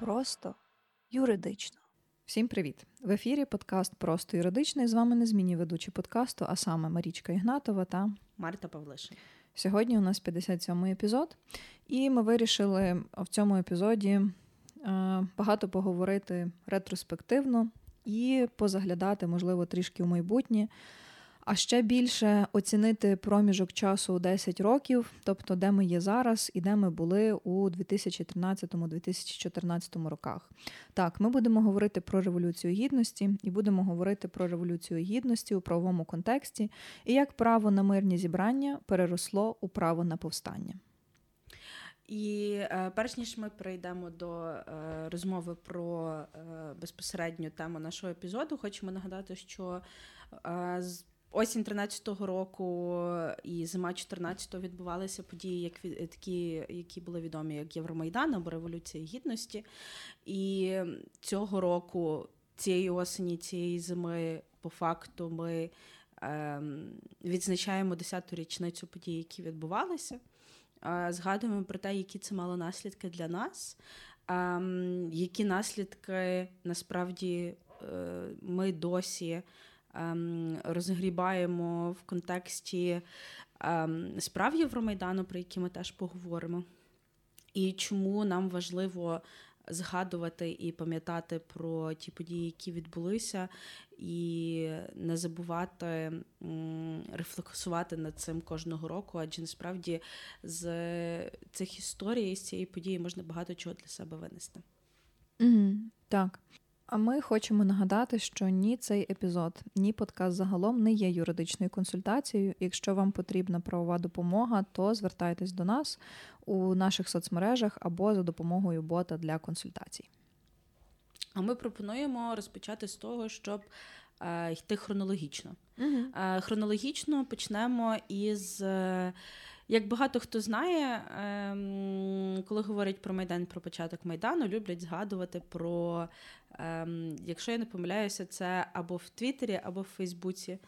Просто юридично. Всім привіт! В ефірі подкаст Просто юридичний. З вами незмінні ведучі подкасту, а саме Марічка Ігнатова та Марта Павлишин. Сьогодні у нас 57-й епізод, і ми вирішили в цьому епізоді е, багато поговорити ретроспективно і позаглядати, можливо, трішки у майбутнє а ще більше оцінити проміжок часу у 10 років, тобто де ми є зараз і де ми були у 2013-2014 роках. Так, ми будемо говорити про революцію гідності і будемо говорити про революцію гідності у правовому контексті і як право на мирні зібрання переросло у право на повстання. І е, перш ніж ми перейдемо до е, розмови про е, безпосередню тему нашого епізоду, хочемо нагадати, що е, Осінь 13-го року і зима 14-го відбувалися події, як такі, які були відомі як Євромайдан або Революція Гідності. І цього року, цієї осені, цієї зими, по факту, ми е, відзначаємо 10-ту річницю подій, які відбувалися. Е, згадуємо про те, які це мало наслідки для нас, е, які наслідки насправді е, ми досі. Ем, розгрібаємо в контексті ем, справ Євромайдану, про які ми теж поговоримо. І чому нам важливо згадувати і пам'ятати про ті події, які відбулися, і не забувати рефлексувати над цим кожного року, адже насправді з цих історій з цієї події можна багато чого для себе винести. Mm, так. А ми хочемо нагадати, що ні цей епізод, ні подкаст загалом не є юридичною консультацією. Якщо вам потрібна правова допомога, то звертайтесь до нас у наших соцмережах або за допомогою бота для консультацій. А ми пропонуємо розпочати з того, щоб е, йти хронологічно. Угу. Е, хронологічно почнемо із. Е, як багато хто знає, ем, коли говорять про Майдан, про початок Майдану, люблять згадувати про, ем, якщо я не помиляюся, це або в Твіттері, або в Фейсбуці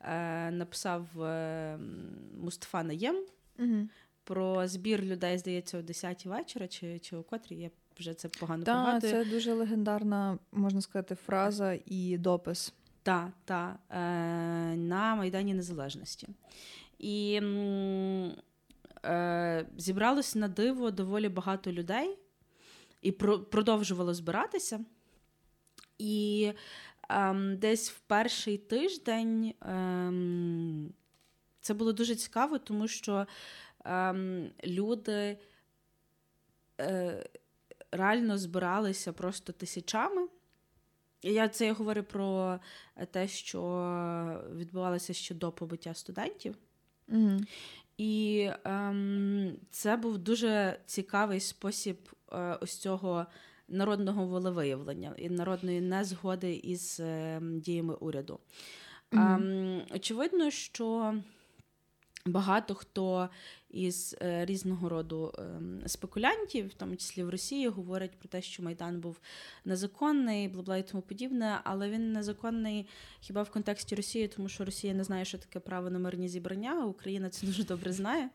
е, написав ем, Мустафа Наєм угу. про збір людей, здається, о 10 вечора, чи чи о котрій я вже це погано да, пригадую. Це дуже легендарна, можна сказати, фраза і допис. Так, так, е, на Майдані Незалежності. І е, зібралось на диво доволі багато людей і про, продовжувало збиратися. І е, десь в перший тиждень е, це було дуже цікаво, тому що е, люди е, реально збиралися просто тисячами. Я це я говорю про те, що відбувалося ще до побиття студентів. Mm-hmm. І ем, це був дуже цікавий спосіб е, ось цього народного волевиявлення і народної незгоди із е, діями уряду. Mm-hmm. Ем, очевидно, що багато хто із е, різного роду е, спекулянтів, в тому числі в Росії, говорять про те, що Майдан був незаконний, бла-бла і тому подібне, але він незаконний хіба в контексті Росії, тому що Росія не знає, що таке право на мирні зібрання, а Україна це дуже добре знає.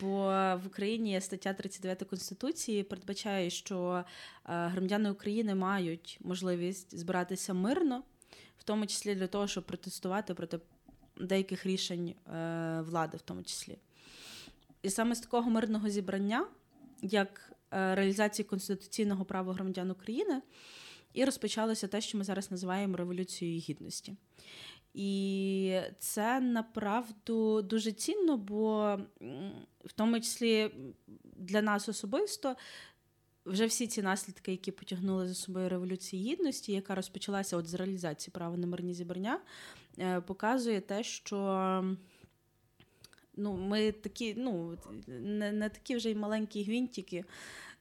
Бо в Україні стаття 39 Конституції передбачає, що е, громадяни України мають можливість збиратися мирно, в тому числі для того, щоб протестувати проти деяких рішень влади, в тому числі. І саме з такого мирного зібрання, як е, реалізації конституційного права громадян України, і розпочалося те, що ми зараз називаємо Революцією Гідності. І це направду дуже цінно, бо в тому числі для нас особисто. Вже всі ці наслідки, які потягнули за собою революцію гідності, яка розпочалася от з реалізації права на мирні зібрання, е, показує те, що ну, ми такі, ну, не не такі вже й маленькі гвинтики,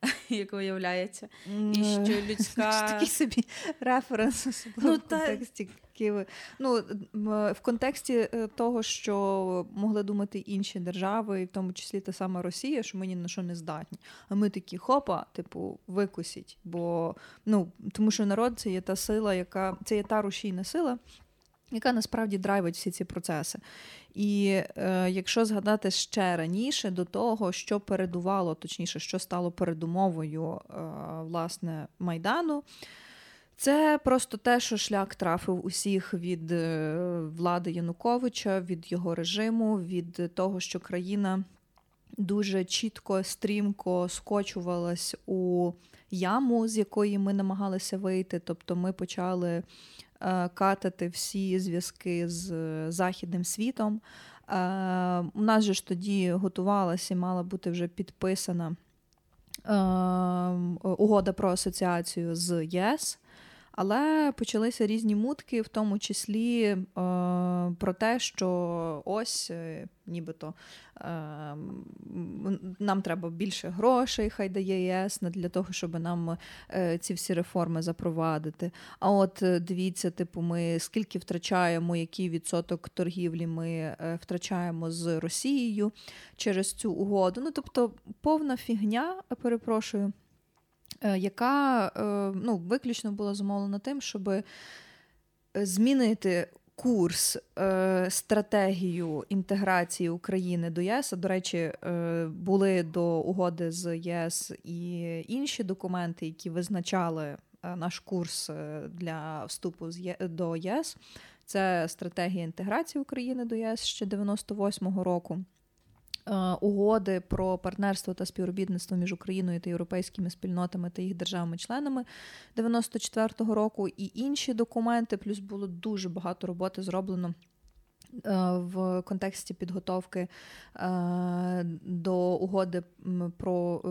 як виявляється. І що людська... Такий собі референс, особливо ну, в контексті Києва. Ну, в контексті е, того, що могли думати інші держави, і в тому числі та сама Росія, що ми ні на що не здатні. А ми такі хопа, типу, викусіть. Бо ну, тому що народ це є та сила, яка це є та рушійна сила яка насправді драйвить всі ці процеси. І е, якщо згадати ще раніше до того, що передувало, точніше, що стало передумовою е, власне Майдану, це просто те, що шлях трафив усіх від е, влади Януковича, від його режиму, від того, що країна дуже чітко, стрімко скочувалась у яму, з якої ми намагалися вийти. Тобто ми почали катати всі зв'язки з західним світом. Е, у нас же ж тоді готувалася і мала бути вже підписана угода про асоціацію з ЄС. Але почалися різні мутки, в тому числі е, про те, що ось е, нібито е, нам треба більше грошей, хай дає ЄС для того, щоб нам е, ці всі реформи запровадити. А от е, дивіться, типу, ми скільки втрачаємо, який відсоток торгівлі ми е, втрачаємо з Росією через цю угоду. Ну тобто повна фігня, перепрошую. Е, яка е, ну, виключно була зумовлена тим, щоб е, змінити курс, стратегію інтеграції України до ЄС. До речі, були до угоди з ЄС і інші документи, які визначали наш курс для вступу до ЄС. Це стратегія інтеграції України до ЄС ще 98-го року. Е, угоди про партнерство та співробітництво між Україною та європейськими спільнотами та їх державами-членами 94-го року, і інші документи. Плюс було дуже багато роботи зроблено. Е, в контексті підготовки е, до угоди про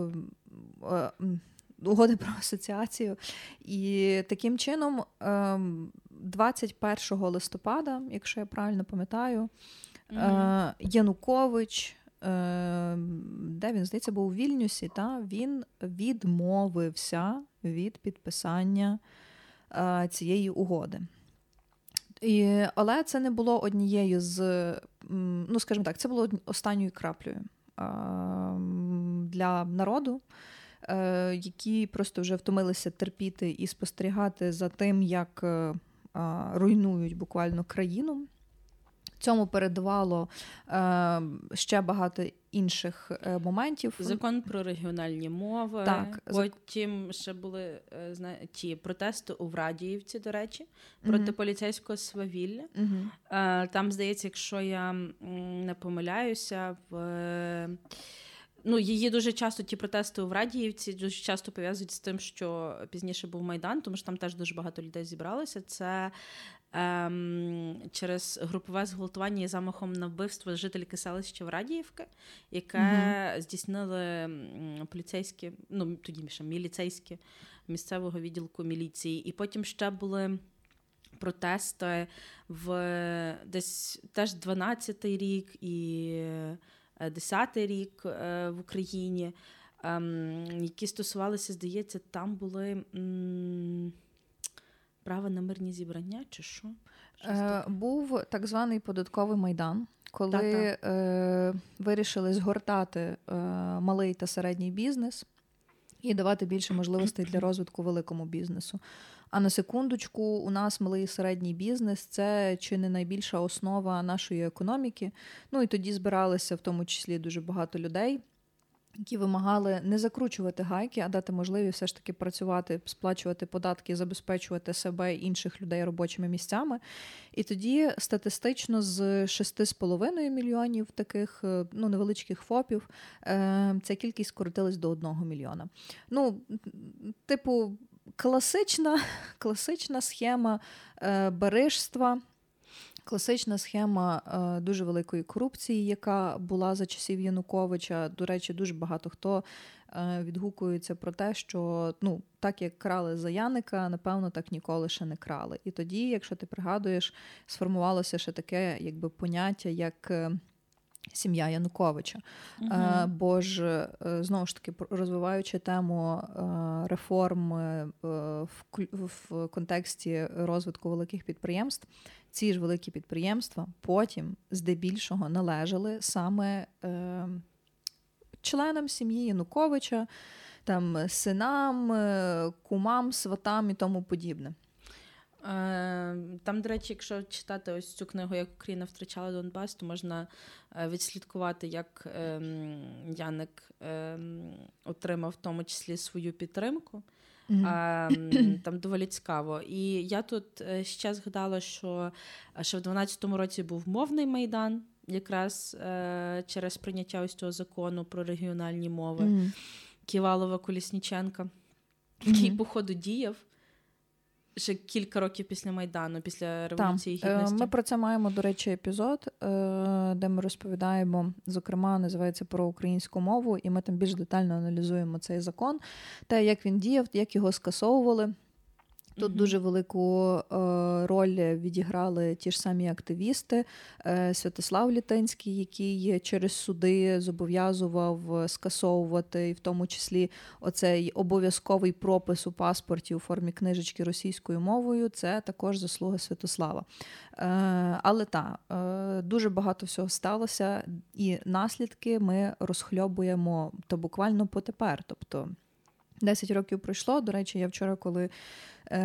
угоди про асоціацію. І таким чином, 21 листопада, якщо я правильно пам'ятаю, mm-hmm. Янукович Ем, де він, здається, був у Вільнюсі, та він відмовився від підписання е, цієї угоди. І, Але це не було однією з, ну, скажімо так, це було останньою краплею ем, для народу, е, які просто вже втомилися терпіти і спостерігати за тим, як е, руйнують буквально країну. Цьому передувало е, ще багато інших е, моментів. Закон про регіональні мови. Так, Потім ще були е, зна, ті протести у Врадіївці, до речі, проти угу. поліцейського свавілля. Е, там, здається, якщо я не помиляюся, в. Ну, її дуже часто ті протести у Врадіївці дуже часто пов'язують з тим, що пізніше був Майдан, тому що там теж дуже багато людей зібралося. Це ем, через групове зґвалтування і замахом на вбивство жительки селища Врадіївки, яке mm здійснили поліцейські, ну тоді ще міліцейські місцевого відділку міліції. І потім ще були. Протести в десь теж 12-й рік і 10-й рік е, в Україні, ем, які стосувалися, здається, там були право на мирні зібрання, чи що? Е, Був так званий податковий майдан, коли е, вирішили згортати е, малий та середній бізнес і давати більше можливостей для розвитку великому бізнесу. А на секундочку, у нас малий і середній бізнес це чи не найбільша основа нашої економіки. Ну і тоді збиралися в тому числі дуже багато людей які вимагали не закручувати гайки, а дати можливість все ж таки працювати, сплачувати податки, забезпечувати себе і інших людей робочими місцями. І тоді статистично з 6,5 мільйонів таких е, ну, невеличких ФОПів е, ця кількість скоротилась до 1 мільйона. Ну, типу, класична, класична схема е, барижства. Класична схема е, дуже великої корупції, яка була за часів Януковича. До речі, дуже багато хто е, відгукується про те, що ну так як крали за Яника, напевно, так ніколи ще не крали. І тоді, якщо ти пригадуєш, сформувалося ще таке, якби поняття, як. Е, сім'я Януковича. Uh-huh. Бо ж знову ж таки розвиваючи тему реформ в контексті розвитку великих підприємств, ці ж великі підприємства потім здебільшого належали саме е, членам сім'ї Януковича, там синам, е, кумам, сватам і тому подібне. Е, там, до речі, якщо читати ось цю книгу, як Україна втрачала Донбас, то можна е, відслідкувати, як ем, Яник ем, отримав в тому числі свою підтримку. Mm-hmm. Там доволі цікаво. І я тут е, ще згадала, що ще в 12-му році був мовний майдан, якраз через прийняття ось цього закону про регіональні мови mm-hmm. Ківалова Колісніченка, який, mm-hmm. походу, діяв ще кілька років після Майдану, після Революції Там. Гідності. Ми про це маємо, до речі, епізод, е, де ми розповідаємо, зокрема, називається про українську мову, і ми там більш детально аналізуємо цей закон, те, як він діяв, як його скасовували. Тут mm-hmm. дуже велику е, роль відіграли ті ж самі активісти. Е, Святослав Літинський, який через суди зобов'язував скасовувати, і в тому числі оцей обов'язковий пропис у паспорті у формі книжечки російською мовою. Це також заслуга Святослава. Е, але так, е, дуже багато всього сталося, і наслідки ми розхльобуємо то буквально потепер. Тобто 10 років пройшло. До речі, я вчора, коли е,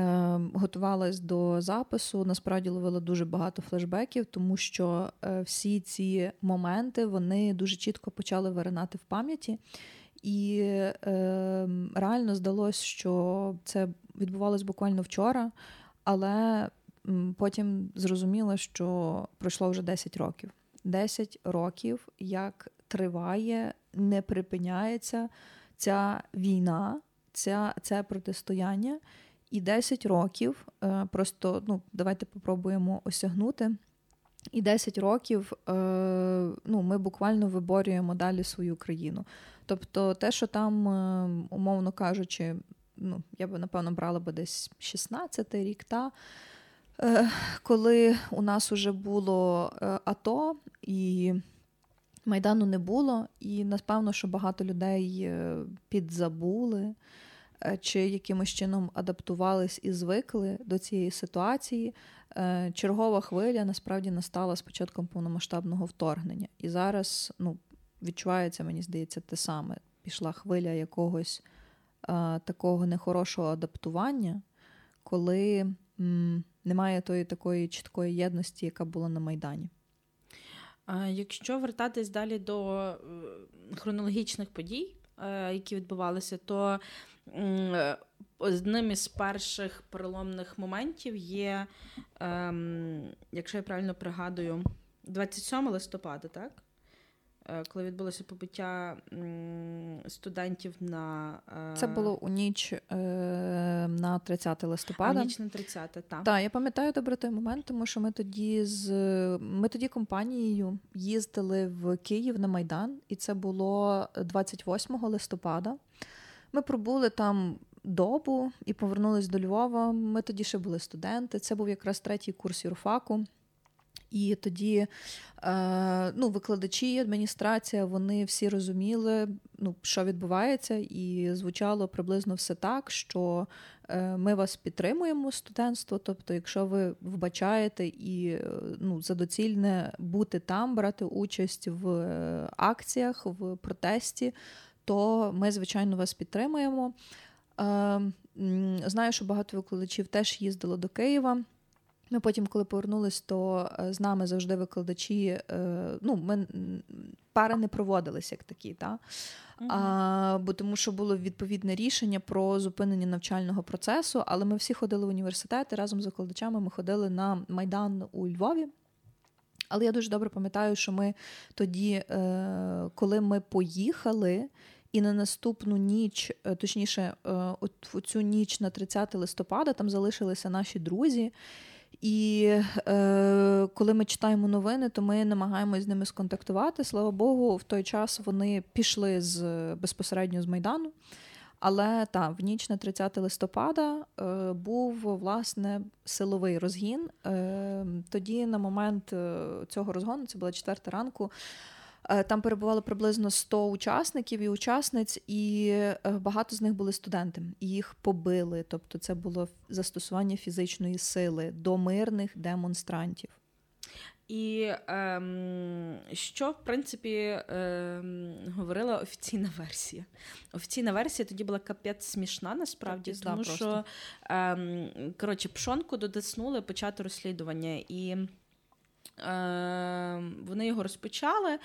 готувалась до запису, насправді ловила дуже багато флешбеків, тому що е, всі ці моменти вони дуже чітко почали виринати в пам'яті. І е, реально здалося, що це відбувалось буквально вчора, але потім зрозуміла, що пройшло вже 10 років. 10 років як триває, не припиняється ця війна, ця, це протистояння. І 10 років е, просто ну, давайте попробуємо осягнути. І 10 років е, ну, ми буквально виборюємо далі свою країну. Тобто, те, що там, е, умовно кажучи, ну, я би напевно брала би десь 16-й рік, та, коли у нас уже було АТО і Майдану не було, і напевно, що багато людей підзабули. Е, чи якимось чином адаптувались і звикли до цієї ситуації. Е, чергова хвиля насправді настала з початком повномасштабного вторгнення. І зараз ну, відчувається, мені здається, те саме. Пішла хвиля якогось е, такого нехорошого адаптування, коли м, немає тої такої чіткої єдності, яка була на Майдані. Якщо вертатись далі до хронологічних подій, які відбувалися, то Одним із перших переломних моментів є, ем, якщо я правильно пригадую, 27 листопада, так? Е, коли відбулося побиття студентів на. Е, Це було у ніч е, на 30 листопада. А ніч на 30, так. Так, я пам'ятаю добре той момент, тому що ми тоді з ми тоді компанією їздили в Київ на Майдан, і це було 28 листопада. Ми пробули там добу і повернулись до Львова. Ми тоді ще були студенти. Це був якраз третій курс юрфаку. І тоді е, ну, викладачі, адміністрація, вони всі розуміли, ну, що відбувається, і звучало приблизно все так, що е, ми вас підтримуємо, студентство. Тобто, якщо ви вбачаєте і ну, за доцільне бути там, брати участь в е, акціях, в протесті, то ми, звичайно, вас підтримуємо. Знаю, що багато викладачів теж їздило до Києва. Ми потім, коли повернулись, то е, з нами завжди викладачі. Е, ну, ми пари не проводились як такі, та? А, бо тому, що було відповідне рішення про зупинення навчального процесу, але ми всі ходили в університети разом з викладачами. Ми ходили на майдан у Львові. Але я дуже добре пам'ятаю, що ми тоді, коли ми поїхали. І на наступну ніч, е, точніше, е, от цю ніч на 30 листопада там залишилися наші друзі. І е, коли ми читаємо новини, то ми намагаємось з ними сконтактувати. Слава Богу, в той час вони пішли з безпосередньо з Майдану. Але та в ніч на 30 листопада е, був власне силовий розгін. Е, Тоді, на момент е, цього розгону, це була четверта ранку. Е, там перебувало приблизно 100 учасників і учасниць, і е, багато з них були студенти. І Їх побили. Тобто, це було застосування фізичної сили до мирних демонстрантів. І ем, що, в принципі, ем, говорила офіційна версія. Офіційна версія тоді була капець смішна, насправді, Пізда тому що ем, коротше, пшонку додиснули почати розслідування. І вони його розпочали,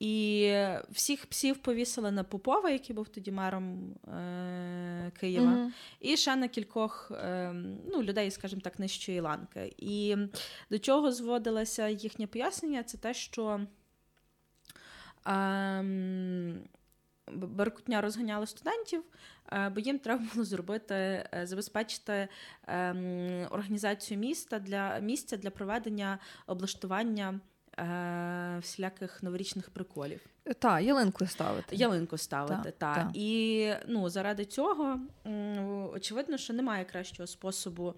і всіх псів повісили на Попова, який був тоді мером е, Києва, Мгм. і ще на кількох е, ну, людей, скажімо так, нижчої ланки. І до чого зводилося їхнє пояснення, це те, що ем, Б- Беркутня розганяли студентів, е, бо їм треба було зробити, е, забезпечити ем, організацію міста для місця для проведення облаштування е, всіляких новорічних приколів. Та, ялинку ставити. Ялинку ставити, Та, та, та. І ну, заради цього очевидно, що немає кращого способу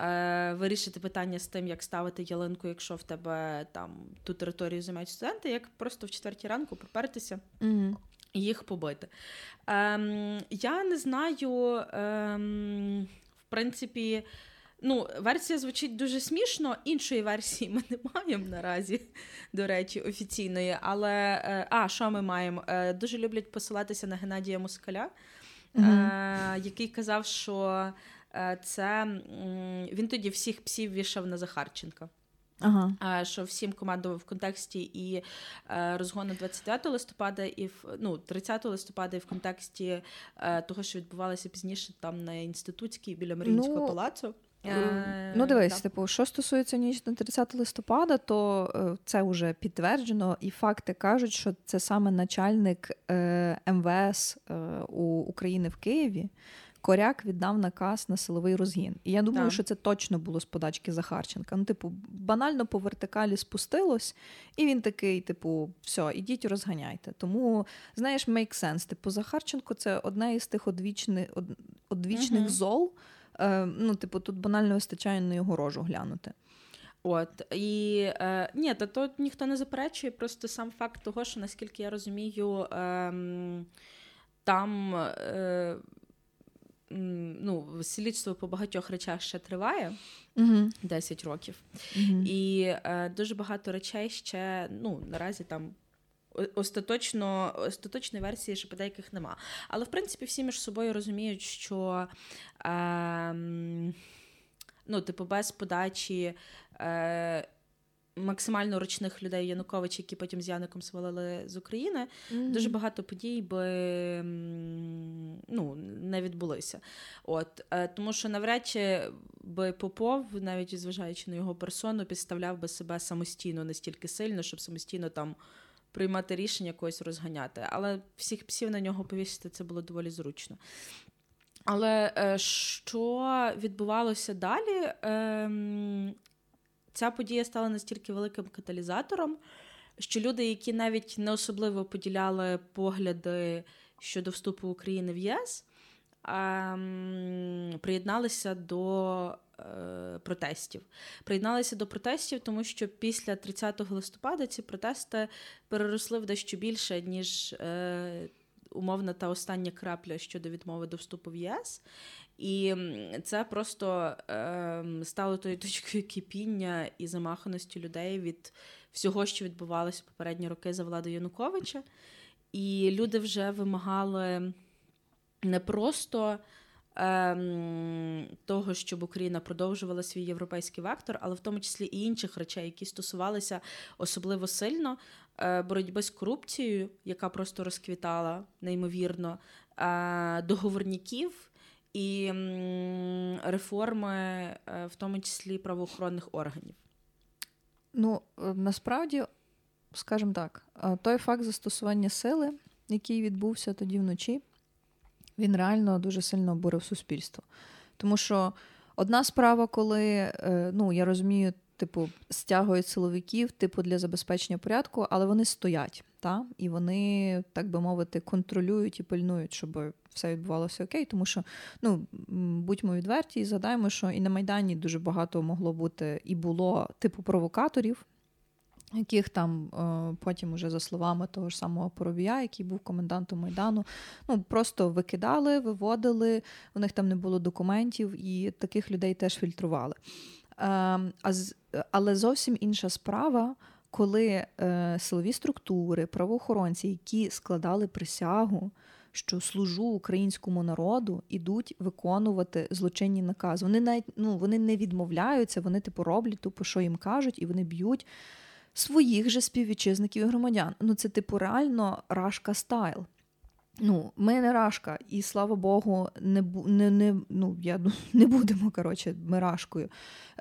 е, вирішити питання з тим, як ставити ялинку, якщо в тебе там ту територію займають студенти, як просто в четвертій ранку попертися і їх побити. Ем, я не знаю, ем, в принципі, ну, версія звучить дуже смішно. Іншої версії ми не маємо наразі, до речі, офіційної. Але е, а, що ми маємо? Е, дуже люблять посилатися на Геннадія Москаля, е, який казав, що це він тоді всіх псів вішав на Захарченка. Ага. Що всім командував в контексті і розгону 29 листопада, і в ну 30 листопада, і в контексті того, що відбувалося пізніше там на інститутській біля Маріїнського Ну, палацу. Е, Ну, дивись, да. типу, що стосується ніч на 30 листопада, то е, це вже підтверджено, і факти кажуть, що це саме начальник е, МВС у України в Києві. Коряк віддав наказ на силовий розгін. І я думаю, Так. що це точно було з подачки Захарченка. Ну, типу, банально по вертикалі спустилось, і він такий, типу, все, ідіть розганяйте. Тому, знаєш, make sense. Типу, Захарченко це одне із тих одвічних, од, одвічних Мгм. зол. Е, ну, типу, тут банально вистачає на його рожу глянути. От і е, ні, та то ніхто не заперечує. Просто сам факт того, що наскільки я розумію, ем, там е, ну, слідство по багатьох речах ще триває Угу. 10 років. Угу. І е, дуже багато речей ще ну, наразі там. Остаточно, остаточної версії ще нема. Але в принципі всі між собою розуміють, що ем, ну, типу, без подачі е, максимально ручних людей Януковича, які потім з Яником свалили з України, дуже багато подій би ну, не відбулися. От, е, тому що навряд чи би Попов, навіть зважаючи на його персону, підставляв би себе самостійно настільки сильно, щоб самостійно там приймати рішення когось розганяти. Але всіх псів на нього повісити це було доволі зручно. Але е, що відбувалося далі? Ем, ця подія стала настільки великим каталізатором, що люди, які навіть не особливо поділяли погляди щодо вступу України в ЄС, ем, приєдналися до протестів. Приєдналися до протестів, тому що після 30 листопада ці протести переросли в дещо більше, ніж е, умовна та остання крапля щодо відмови до вступу в ЄС. І це просто е, стало тою точкою кипіння і замаханості людей від всього, що відбувалося попередні роки за влади Януковича. І люди вже вимагали не просто того, щоб Україна продовжувала свій європейський вектор, але в тому числі і інших речей, які стосувалися особливо сильно е, боротьби з корупцією, яка просто розквітала неймовірно, е, договорників і реформи, е, в тому числі правоохоронних органів. Ну, насправді, скажімо так, той факт застосування сили, який відбувся тоді вночі, він реально дуже сильно обурив суспільство. Тому що одна справа, коли, е, ну, я розумію, типу, стягують силовиків, типу, для забезпечення порядку, але вони стоять, та? і вони, так би мовити, контролюють і пильнують, щоб все відбувалося окей. Тому що, ну, будьмо відверті і згадаємо, що і на Майдані дуже багато могло бути і було типу провокаторів, яких там е, потім, уже за словами того ж самого Поробія, який був комендантом Майдану, ну просто викидали, виводили, у них там не було документів, і таких людей теж фільтрували. Ем, але зовсім інша справа, коли е, силові структури, правоохоронці, які складали присягу, що служу українському народу, ідуть виконувати злочинні накази. Вони навіть ну, вони не відмовляються, вони типу роблять тупо, що їм кажуть, і вони б'ють своїх же співвітчизників і громадян. Ну це типу реально рашка стайл. Ну, ми не рашка, і слава Богу, не не, не, ну, я, не будемо коротше, ми рашкою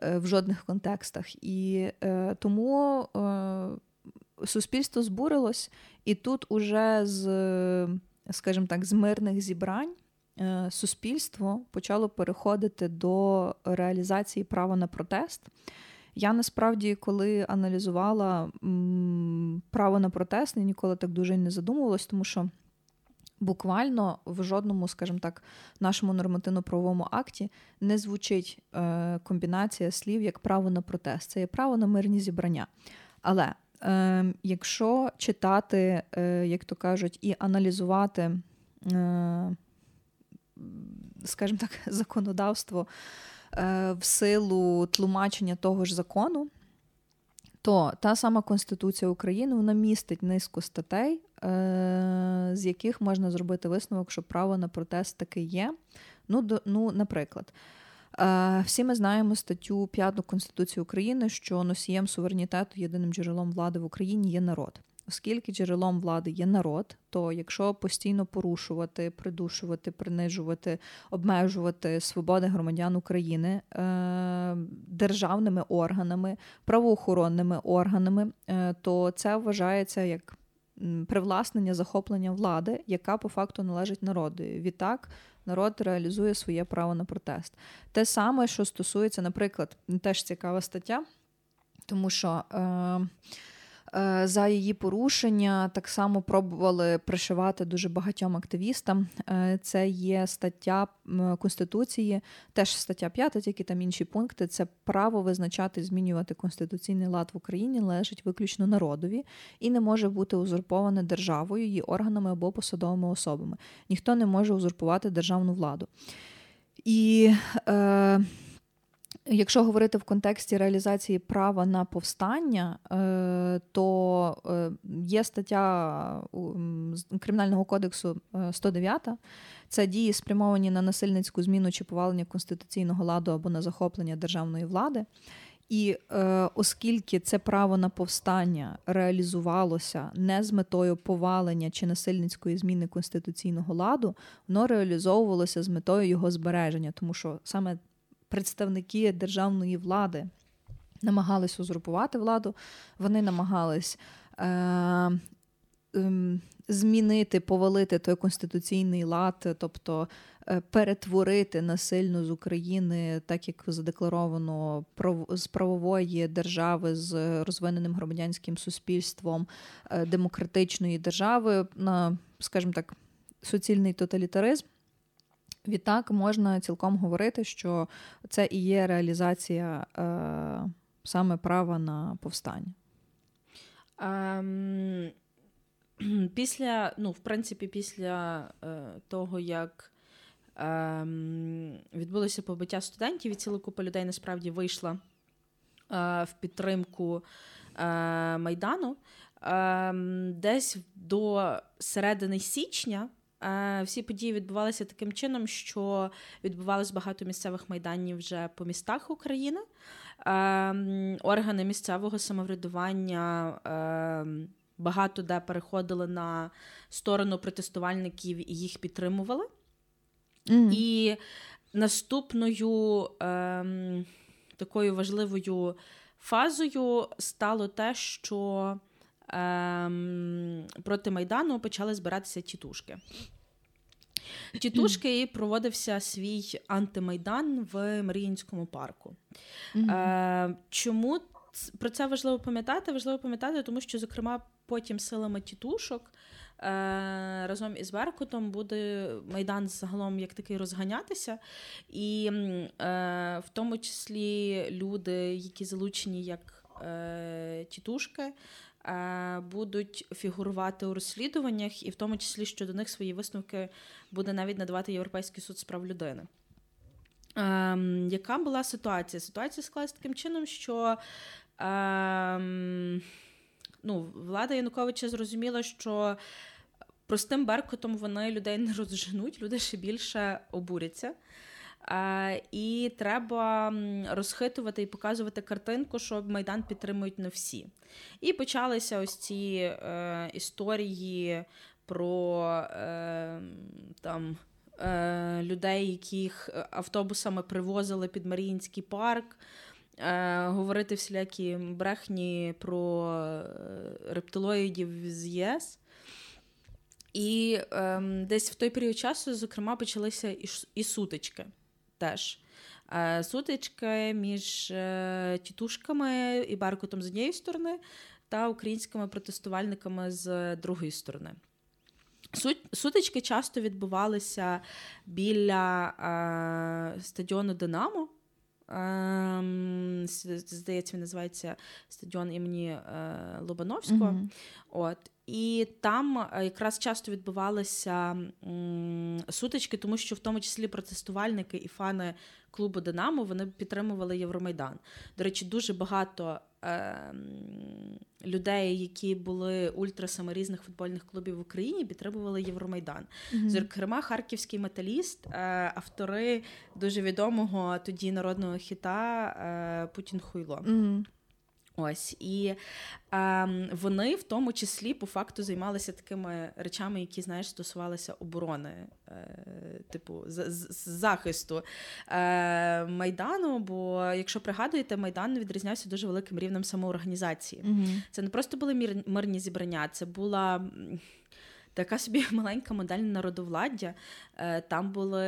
е, в жодних контекстах. І е, тому е, суспільство збурилось, і тут уже з, скажімо так, з мирних зібрань е, суспільство почало переходити до реалізації права на протест. Я насправді, коли аналізувала право на протест, я ніколи так дуже не задумувалась, тому що буквально в жодному, скажімо так, нашому нормативно-правовому акті не звучить е, комбінація слів як право на протест. Це є право на мирні зібрання. Але е, якщо читати, е, як то кажуть, і аналізувати, е, скажімо так, законодавство в силу тлумачення того ж закону, то та сама Конституція України вона містить низку статей, е, з яких можна зробити висновок, що право на протест таки є. Ну, до, ну наприклад, е, всі ми знаємо статтю 5 Конституції України, що носієм суверенітету єдиним джерелом влади в Україні є народ. Оскільки джерелом влади є народ, то якщо постійно порушувати, придушувати, принижувати, обмежувати свободи громадян України е, державними органами, правоохоронними органами, е, то це вважається як привласнення захоплення влади, яка по факту належить народу. Відтак народ реалізує своє право на протест. Те саме, що стосується, наприклад, теж цікава стаття, тому що. Е, за її порушення так само пробували пришивати дуже багатьом активістам. Е, це є стаття Конституції, теж стаття 5, тільки там інші пункти. Це право визначати, змінювати конституційний лад в Україні належить виключно народові і не може бути узурповане державою, її органами або посадовими особами. Ніхто не може узурпувати державну владу. І е, Якщо говорити в контексті реалізації права на повстання, е, то е, є стаття Кримінального кодексу 109, е, це дії спрямовані на насильницьку зміну чи повалення конституційного ладу або на захоплення державної влади. І е, оскільки це право на повстання реалізувалося не з метою повалення чи насильницької зміни конституційного ладу, воно реалізовувалося з метою його збереження, тому що саме представники державної влади намагались узурпувати владу, вони намагались е, е, змінити, повалити той конституційний лад, тобто е, перетворити насильно з України, так як задекларовано з правової держави з розвиненим громадянським суспільством е, демократичної держави на, скажімо так, суцільний тоталітаризм. Відтак можна цілком говорити, що це і є реалізація е, саме права на повстання. Um, після, ну, в принципі, після е, того, як е, відбулося побиття студентів, і ціла купа людей насправді вийшла е, в підтримку е, Майдану. Ем, десь до середини січня всі події відбувалися таким чином, що відбувалось багато місцевих майданів вже по містах України. Органи місцевого самоврядування багато де переходили на сторону протестувальників і їх підтримували. Mm. І наступною ем, такою важливою фазою стало те, що ем, проти Майдану почали збиратися тітушки. Тітушки і проводився свій антимайдан в Маріїнському парку. Mm-hmm. Чому про це важливо пам'ятати? Важливо пам'ятати, тому що, зокрема, потім силами тітушок е, разом із Беркутом буде Майдан загалом як такий розганятися. І е, в тому числі люди, які залучені як е, тітушки, будуть фігурувати у розслідуваннях, і в тому числі що до них свої висновки буде навіть надавати Європейський суд з прав людини. Ем, Яка була ситуація? Ситуація склалася таким чином, що ем, ну, влада Януковича зрозуміла, що простим беркотом вони людей не розженуть, люди ще більше обуряться. Е, І треба розхитувати і показувати картинку, що Майдан підтримують не всі. І почалися ось ці е, історії про е, там. Е, людей, яких автобусами привозили під Маріїнський парк, е, говорити всілякі брехні про рептилоїдів з ЄС. І е, десь в той період часу, зокрема, почалися і сутички теж. Е, сутички між е, тітушками і Беркутом з однієї сторони та українськими протестувальниками з другої сторони. Сутички часто відбувалися біля е, стадіону Динамо. Ем, здається, він називається стадіон імені е, Лобановського. Mm-hmm. От. І там е, якраз часто відбувалися м, сутички, тому що в тому числі протестувальники і фани клубу Динамо вони підтримували Євромайдан. До речі, дуже багато е, людей, які були ультрасами різних футбольних клубів в Україні, підтримували Євромайдан. Mm-hmm. Зокрема, харківський металіст, е, автори дуже відомого тоді народного хіта е, Путін Хуйло. Mm-hmm. Ось і е, вони в тому числі по факту займалися такими речами, які знаєш, стосувалися оборони, е, типу з, з, захисту е, майдану. Бо, якщо пригадуєте, майдан відрізнявся дуже великим рівнем самоорганізації. mm Це не просто були мір, мирні зібрання, це була. Така собі маленька модель народовладдя. Е, там були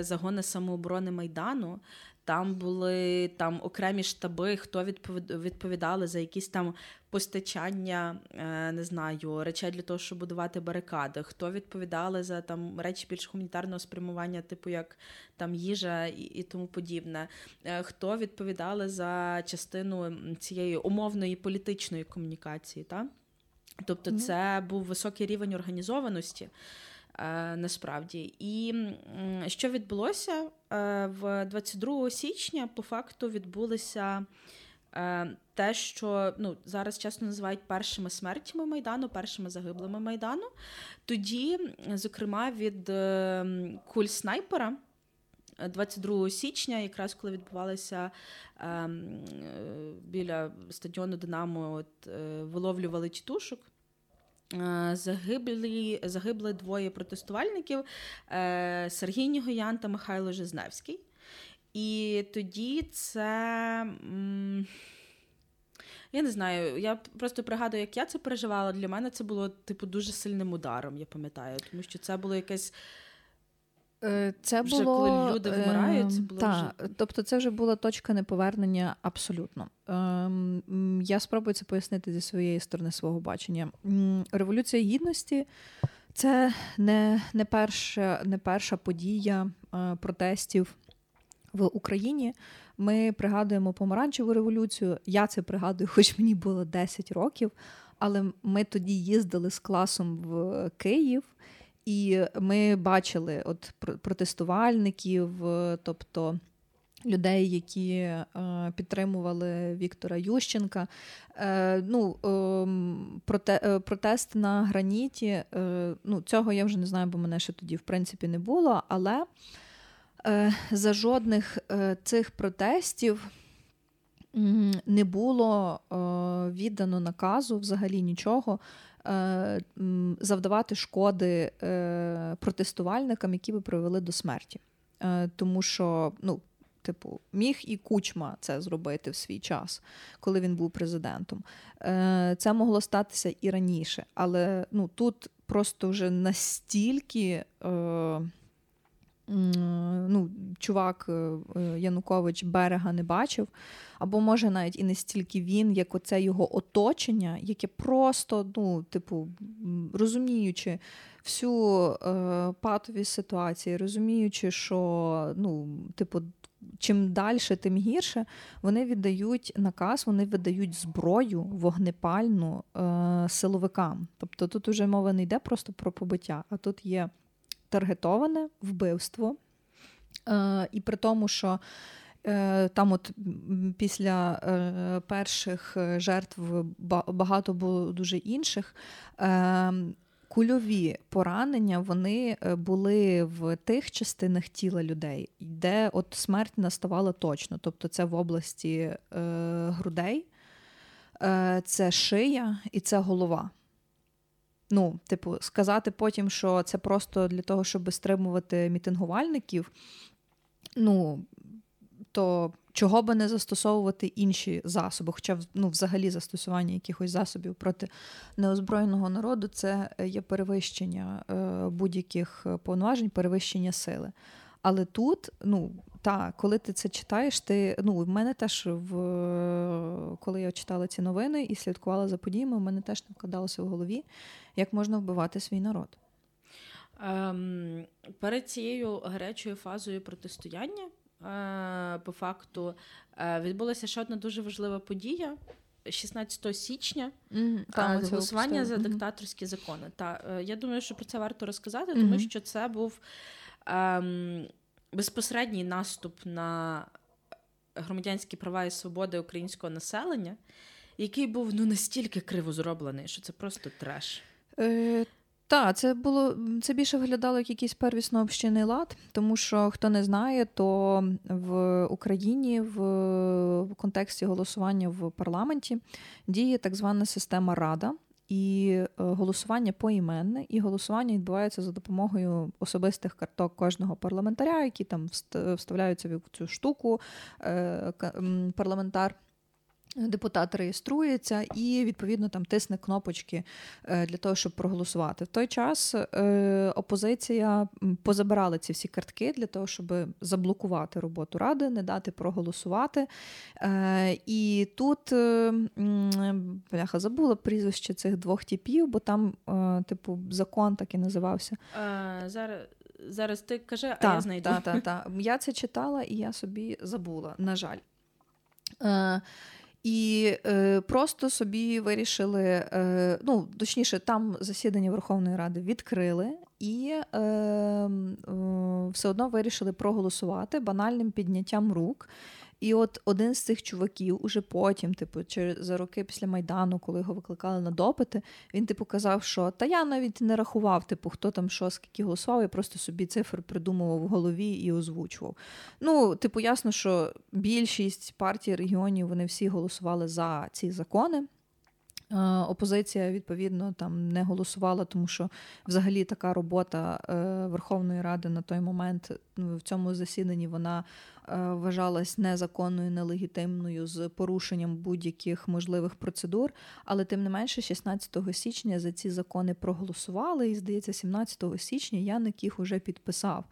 загони самооборони Майдану, там були там окремі штаби, хто відповідали за якісь там постачання, е, не знаю, речей для того, щоб будувати барикади, хто відповідали за там речі більш гуманітарного спрямування, типу як там їжа і, і тому подібне, е, хто відповідали за частину цієї умовної політичної комунікації, та? Тобто, це був високий рівень організованості. Е, насправді. І що відбулося е, в 22 січня, по факту відбулося е, те, що ну, зараз часто називають першими смертями Майдану, першими загиблими Майдану. Тоді, зокрема, від куль снайпера. 22 січня, якраз коли відбувалося е, біля стадіону Динамо, от, виловлювали тітушок. Е, загибли загибли двоє протестувальників е, Сергій Нігоян та Михайло Жизневський. І тоді це. Я не знаю, я просто пригадую, як я це переживала. Для мене це було типу дуже сильним ударом, я пам'ятаю, тому що це було якесь це вже було, коли люди вмирають, це було та, вже... тобто це вже була точка неповернення абсолютно. Ем, Я спробую це пояснити зі своєї сторони свого бачення. Революція гідності це не не, перша, не перша подія е, протестів в Україні. Ми пригадуємо помаранчеву революцію. Я це пригадую, хоч мені було 10 років, але ми тоді їздили з класом в Київ. І ми бачили от протестувальників, тобто людей, які е, підтримували Віктора Ющенка. Е, ну, ем, е, Протест на граніті. ну, Цього я вже не знаю, бо мене ще тоді, в принципі, не було. Але за жодних цих протестів. Не було віддано наказу взагалі нічого Е, завдавати шкоди е, протестувальникам, які би привели до смерті. Е, тому що, ну, типу, міг і кучма це зробити в свій час, коли він був президентом. Це могло статися і раніше, але ну, тут просто вже настільки. Ну, Чувак Янукович берега не бачив, або може навіть і не стільки він, як оце його оточення, яке просто, ну, типу, розуміючи всю е, патовість ситуації, розуміючи, що ну, типу, чим далі, тим гірше, вони віддають наказ, вони видають зброю вогнепальну е, силовикам. Тобто тут уже мова не йде просто про побиття, а тут є таргетоване вбивство. Е, І при тому, що е, там, от після е, перших жертв багато було дуже інших. Кульові поранення вони були в тих частинах тіла людей, де от смерть наставала точно. Тобто це в області е, грудей, е, це шия і це голова. Ну, типу, сказати потім, що це просто для того, щоб стримувати мітингувальників. Ну, то чого би не застосовувати інші засоби, хоча ну, взагалі застосування якихось засобів проти неозброєного народу це є перевищення е, будь-яких повноважень, перевищення сили. Але тут, ну та, коли ти це читаєш, ти ну в мене теж в коли я читала ці новини і слідкувала за подіями, в мене теж не вкладалося в голові, як можна вбивати свій народ. Ем, Перед цією гарячою фазою протистояння Е, по факту е, відбулася ще одна дуже важлива подія. 16 січня mm, та, голосування за диктаторські закони. Та я думаю, що про це варто розказати, тому mm-hmm. що це був ем, безпосередній наступ на громадянські права і свободи українського населення, який був ну настільки криво зроблений, що це просто треш. Е, так, це було це більше виглядало як якийсь первісно общинний лад, тому що хто не знає, то в Україні в контексті голосування в парламенті діє так звана система Рада. І е, голосування поіменне, і голосування відбувається за допомогою особистих карток кожного парламентаря, які там вставляються в цю штуку. Е, парламентар Депутат реєструється і відповідно там тисне кнопочки е, для того, щоб проголосувати. В той час е, опозиція позабирала ці всі картки для того, щоб заблокувати роботу ради, не дати проголосувати. Е, і тут бляха забула прізвище цих двох типів, бо там, типу, закон так і називався. А, Зараз зараз ти кажи, а я знайду. Так, так, так. Я це читала і я собі забула, на жаль. І е, просто собі вирішили, е, ну точніше, там засідання Верховної Ради відкрили і е, е, все одно вирішили проголосувати банальним підняттям рук. І от один з цих чуваків, уже потім, типу, через за роки після Майдану, коли його викликали на допити, він типу казав, що та я навіть не рахував, типу, хто там що, скільки голосував, я просто собі цифри придумував в голові і озвучував. Ну, типу, ясно, що більшість партій регіонів вони всі голосували за ці закони. Опозиція відповідно там не голосувала, тому що взагалі така робота е, Верховної Ради на той момент ну, в цьому засіданні вона е, вважалась незаконною, нелегітимною з порушенням будь-яких можливих процедур. Але тим не менше, 16 січня за ці закони проголосували, і здається, 17 січня Яник їх уже підписав.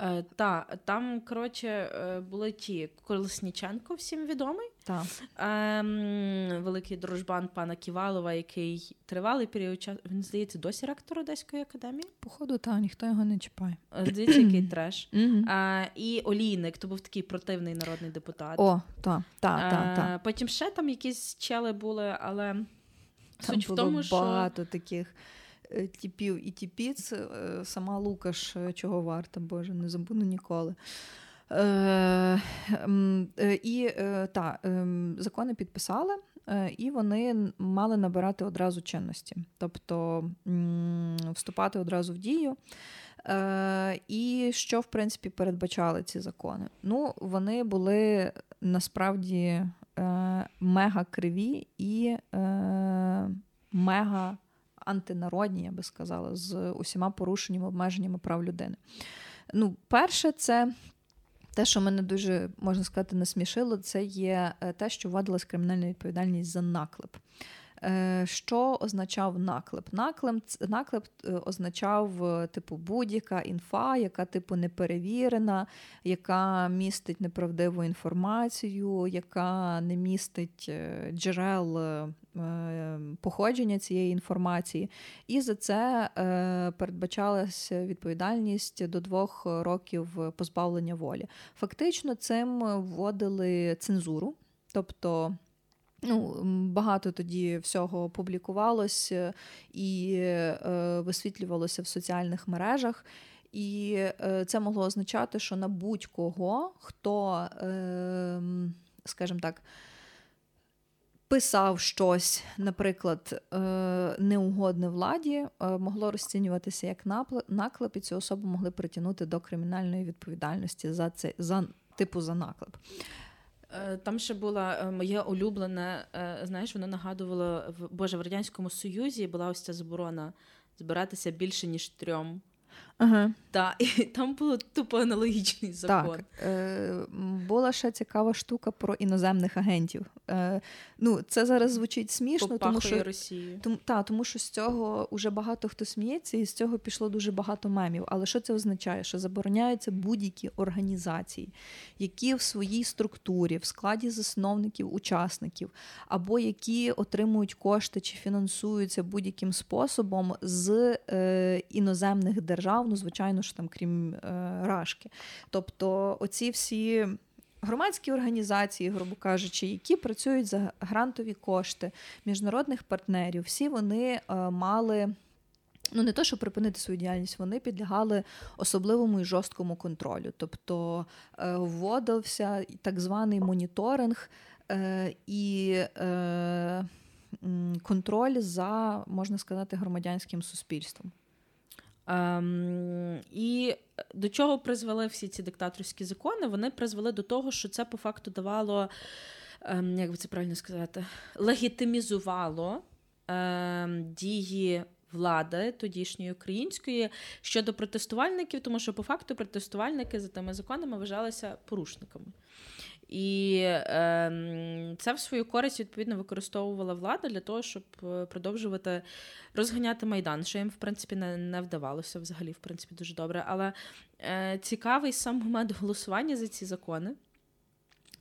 Е, та, там, коротше, е, були ті Колесніченко, всім відомий. Та. Ем, великий дружбан пана Ківалова, який тривалий період часу. Він здається, досі ректор Одеської академії. Походу, так, ніхто його не чіпає. Е, дивіться, який треш. Е, і Олійник, то був такий противний народний депутат. О, так, так, так. Та. Потім ще там якісь чели були, але там суть було в тому, багато що... таких. Е, тіпів і тіпіц, е, сама Лукаш, е, чого варта, Боже, не забуду ніколи. Е, І та, ем, закони підписали, і вони мали набирати одразу чинності, тобто вступати одразу в дію. І що, в принципі, передбачали ці закони? Ну, вони були насправді мега криві і мега антинародні, я би сказала, з усіма порушеннями, обмеженнями прав людини. Ну, перше, це. Те, що мене дуже можна сказати, насмішило, це є е, те, що вводилась кримінальна відповідальність за наклеп. Е, що означав наклеп? Наклеп наклеп е, означав е, типу будь-яка інфа, яка типу не перевірена, яка містить неправдиву інформацію, яка не містить джерел походження цієї інформації. І за це передбачалася відповідальність до двох років позбавлення волі. Фактично, цим вводили цензуру, тобто. Ну, Багато тоді всього публікувалося і е, висвітлювалося в соціальних мережах. І е, це могло означати, що на будь-кого, хто, е, скажімо так, писав щось, наприклад, е, неугодне владі, е, могло розцінюватися як наклеп, і цю особу могли притягнути до кримінальної відповідальності за це за типу за наклеп. Е, там ще була моє улюблене, знаєш, воно нагадувало в Боже в радянському союзі була ось ця заборона збиратися більше ніж трьом. Ага. Так, і там було тупо аналогічний закон. Так, е, Була ще цікава штука про іноземних агентів. Е, Ну, Це зараз звучить смішно, Попахує тому що Росію. Тому, та, тому що з цього вже багато хто сміється, і з цього пішло дуже багато мемів. Але що це означає? Що забороняються будь-які організації, які в своїй структурі, в складі засновників, учасників, або які отримують кошти чи фінансуються будь-яким способом з е, іноземних держав, ну звичайно ж там, крім е, Рашки. Тобто, оці всі. Громадські організації, грубо кажучи, які працюють за грантові кошти міжнародних партнерів, всі вони е, мали. Ну, не то, що припинити свою діяльність, вони підлягали особливому і жорсткому контролю. Тобто е, вводився так званий моніторинг е, і е, контроль за, можна сказати, громадянським суспільством. Ем, І до чого призвели всі ці диктаторські закони? Вони призвели до того, що це по факту давало, ем, як би це правильно сказати, легітимізувало ем, дії. Влади тодішньої української щодо протестувальників, тому що по факту протестувальники за тими законами вважалися порушниками. І е, це в свою користь відповідно використовувала влада для того, щоб е, продовжувати розганяти майдан, що їм в принципі не, не вдавалося взагалі, в принципі, дуже добре. Але е, цікавий сам момент голосування за ці закони.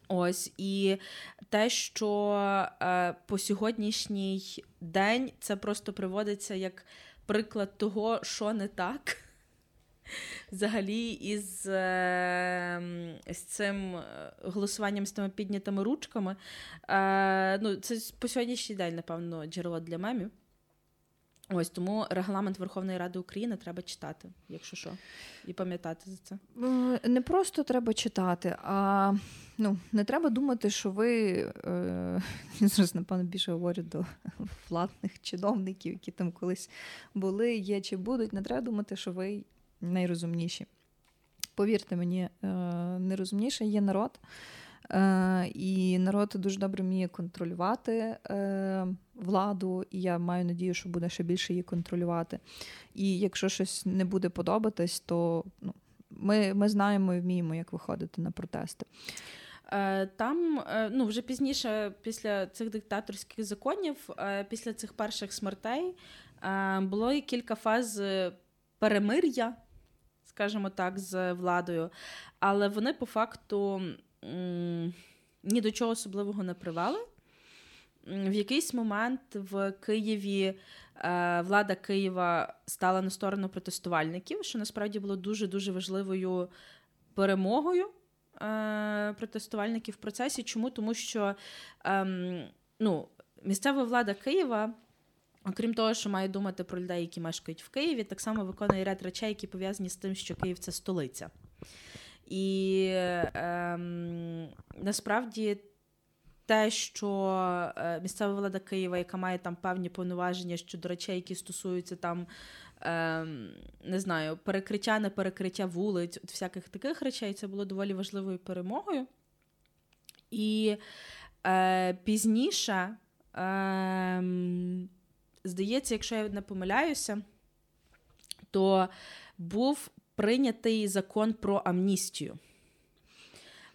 Ось і те, що е, по сьогоднішній день це просто приводиться як приклад того, що не так взагалі із е, з цим е, голосуванням з тими піднятими ручками. Е, ну, Це по сьогоднішній день, напевно, джерело для мемів. Ось тому регламент Верховної Ради України треба читати, якщо що, і пам'ятати за це. Не просто треба читати, а ну, не треба думати, що ви е, зараз, напевно, більше говорю до владних чиновників, які там колись були, є чи будуть. Не треба думати, що ви найрозумніші. Повірте мені, е, найрозумніше є народ. Е, і народ дуже добре вміє контролювати е, владу, і я маю надію, що буде ще більше її контролювати. І якщо щось не буде подобатись, то ну, ми ми знаємо і вміємо, як виходити на протести. Там ну, вже пізніше, після цих диктаторських законів, після цих перших смертей, було кілька фаз перемир'я скажімо так, з владою, але вони по факту ні до чого особливого не привели. В якийсь момент в Києві е, влада Києва стала на сторону протестувальників, що насправді було дуже-дуже важливою перемогою е, протестувальників в процесі. Чому? Тому що ем, ну, місцева влада Києва Окрім того, що має думати про людей, які мешкають в Києві, так само виконує ряд речей, які пов'язані з тим, що Київ це столиця. І ем, насправді те, що е, місцева влада Києва, яка має там певні повноваження щодо речей, які стосуються там, ем, не знаю, перекриття, не перекриття вулиць, от всяких таких речей, це було доволі важливою перемогою. І е, пізніше. Е, здається, якщо я не помиляюся, то був прийнятий закон про амністію.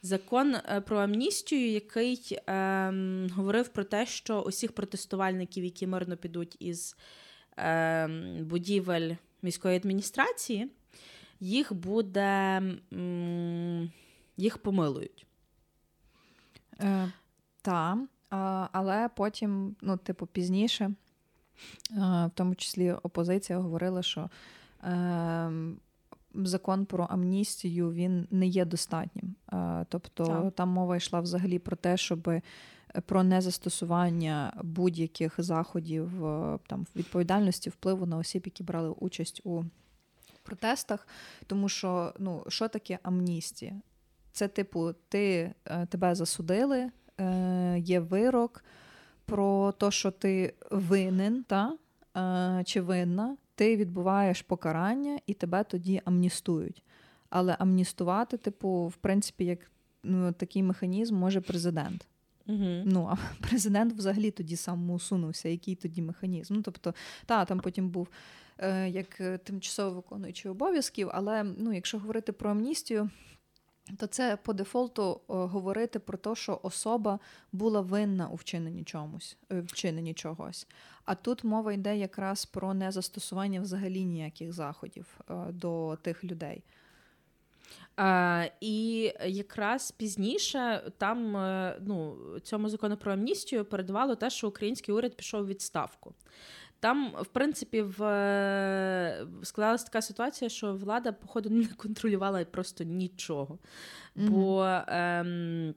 Закон е, про амністію, який е, говорив про те, що усіх протестувальників, які мирно підуть із е, будівель міської адміністрації, їх буде їх помилують. Е, Так, але потім, ну, типу, пізніше в тому числі опозиція говорила, що ем, закон про амністію він не є достатнім. Тобто так. там мова йшла взагалі про те, щоб е, про незастосування будь-яких заходів е, там відповідальності впливу на осіб, які брали участь у протестах. Тому що ну, що таке амністія? Це, типу, ти, е, тебе засудили, є вирок про те, що ти винен та, е, чи винна, ти відбуваєш покарання і тебе тоді амністують. Але амністувати, типу, в принципі, як ну, такий механізм може президент. Угу. Ну, а президент взагалі тоді сам усунувся, який тоді механізм. Ну, тобто, та, там потім був е, як е, тимчасово виконуючий обов'язків, але ну, якщо говорити про амністію, то це по дефолту говорити про те, що особа була винна у вчиненні чомусь, е, вчиненні чогось. А тут мова йде якраз про незастосування взагалі ніяких заходів е, до тих людей. А, І якраз пізніше там е, ну, цьому закону про амністію передавало те, що український уряд пішов у відставку. Там, в принципі, в склалася така ситуація, що влада, походу, не контролювала просто нічого. Mm-hmm. Бо ем,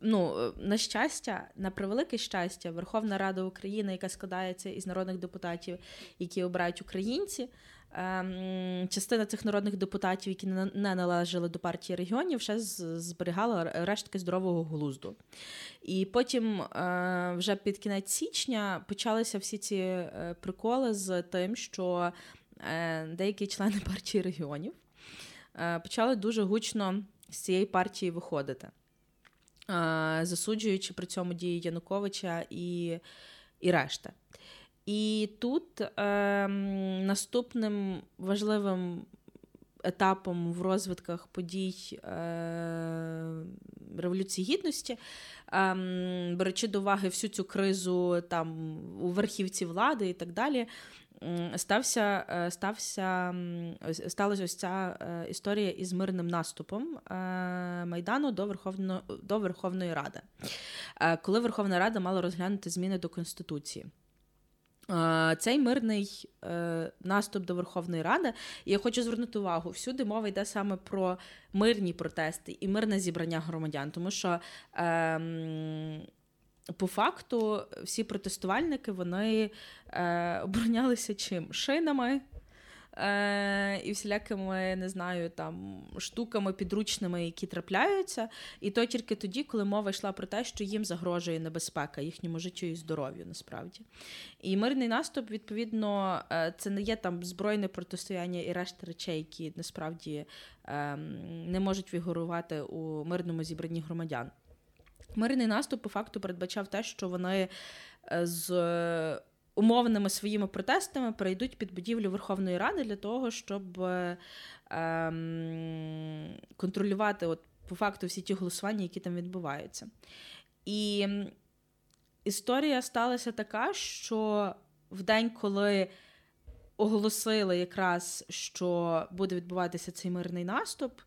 ну, на щастя, на превелике щастя, Верховна Рада України, яка складається із народних депутатів, які обирають українці. Ем, частина цих народних депутатів, які не належали до партії регіонів, ще зберігала рештки здорового глузду. І потім, е, вже під кінець січня, почалися всі ці е, приколи з тим, що е, деякі члени партії регіонів почали дуже гучно з цієї партії виходити, засуджуючи при цьому дії Януковича і, і решта. І тут е, наступним важливим етапом в розвитках подій е, Революції Гідності, е, беручи до уваги всю цю кризу там у верхівці влади і так далі, стався, е, стався, сталася ось ця е, історія із мирним наступом е, Майдану до Верховно, до Верховної Ради, коли Верховна Рада мала розглянути зміни до Конституції. Цей мирний е, наступ до Верховної Ради, і я хочу звернути увагу, всюди мова йде саме про мирні протести і мирне зібрання громадян, тому що е, по факту всі протестувальники вони е, оборонялися чим? Шинами, е, і всілякими, не знаю, там штуками підручними, які трапляються. І то тільки тоді, коли мова йшла про те, що їм загрожує небезпека їхньому життю і здоров'ю, насправді. І мирний наступ, відповідно, е, це не є там збройне протистояння і решта речей, які насправді е, не можуть фігурувати у мирному зібранні громадян. Мирний наступ по факту передбачав те, що вони е, з умовними своїми протестами перейдуть під будівлю Верховної Ради для того, щоб е, ем, контролювати от, по факту всі ті голосування, які там відбуваються. І історія сталася така, що в день, коли оголосили якраз, що буде відбуватися цей мирний наступ,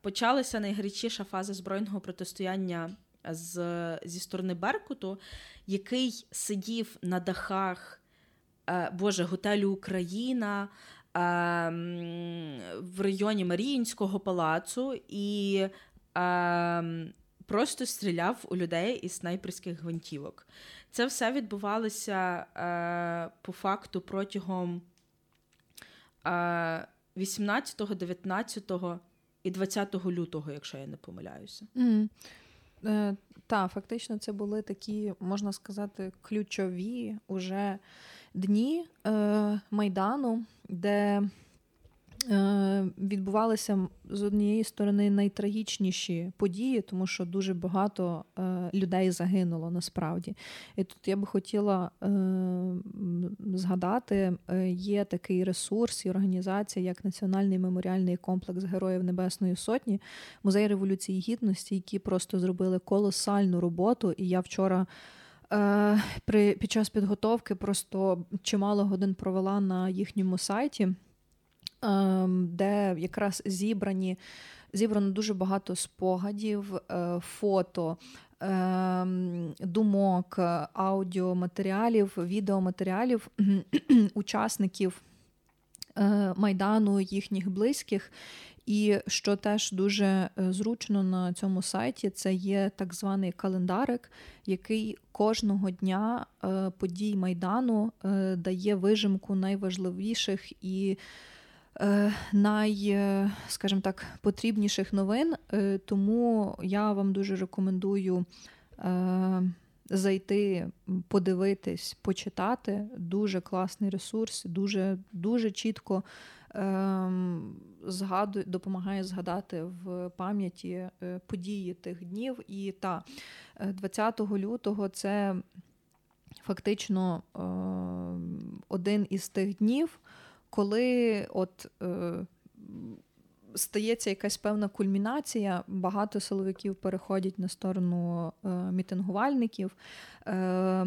почалася найгарячіша фаза збройного протистояння з, зі сторони Беркуту, який сидів на дахах е, Боже, готелю Україна. Е, в районі Маріїнського палацу і е, просто стріляв у людей із снайперських гвинтівок. Це все відбувалося по факту протягом е, 18, 19 і 20 лютого, якщо я не помиляюся. Mm. Е, Та, фактично, це були такі, можна сказати, ключові уже дні е, Майдану, де відбувалися з однієї сторони найтрагічніші події, тому що дуже багато е, людей загинуло насправді. І тут я би хотіла е, згадати: є такий ресурс і організація, як Національний меморіальний комплекс Героїв Небесної Сотні, музей революції гідності, які просто зробили колосальну роботу. І я вчора. При під час підготовки просто чимало годин провела на їхньому сайті. Ем, де якраз зібрані зібрано дуже багато спогадів, е, фото, ем, думок, аудіоматеріалів, відеоматеріалів учасників Майдану їхніх близьких. І що теж дуже е, зручно на цьому сайті, це є так званий календарик, який кожного дня е, подій Майдану е, дає вижимку найважливіших і най, скажімо так, потрібніших новин. Тому я вам дуже рекомендую. Зайти, подивитись, почитати дуже класний ресурс, дуже дуже чітко ем, згадує, допомагає згадати в пам'яті е, події тих днів. І та 20 е, лютого це фактично е, один із тих днів, коли от. Стається якась певна кульмінація, багато силовиків переходять на сторону е, мітингувальників. Е,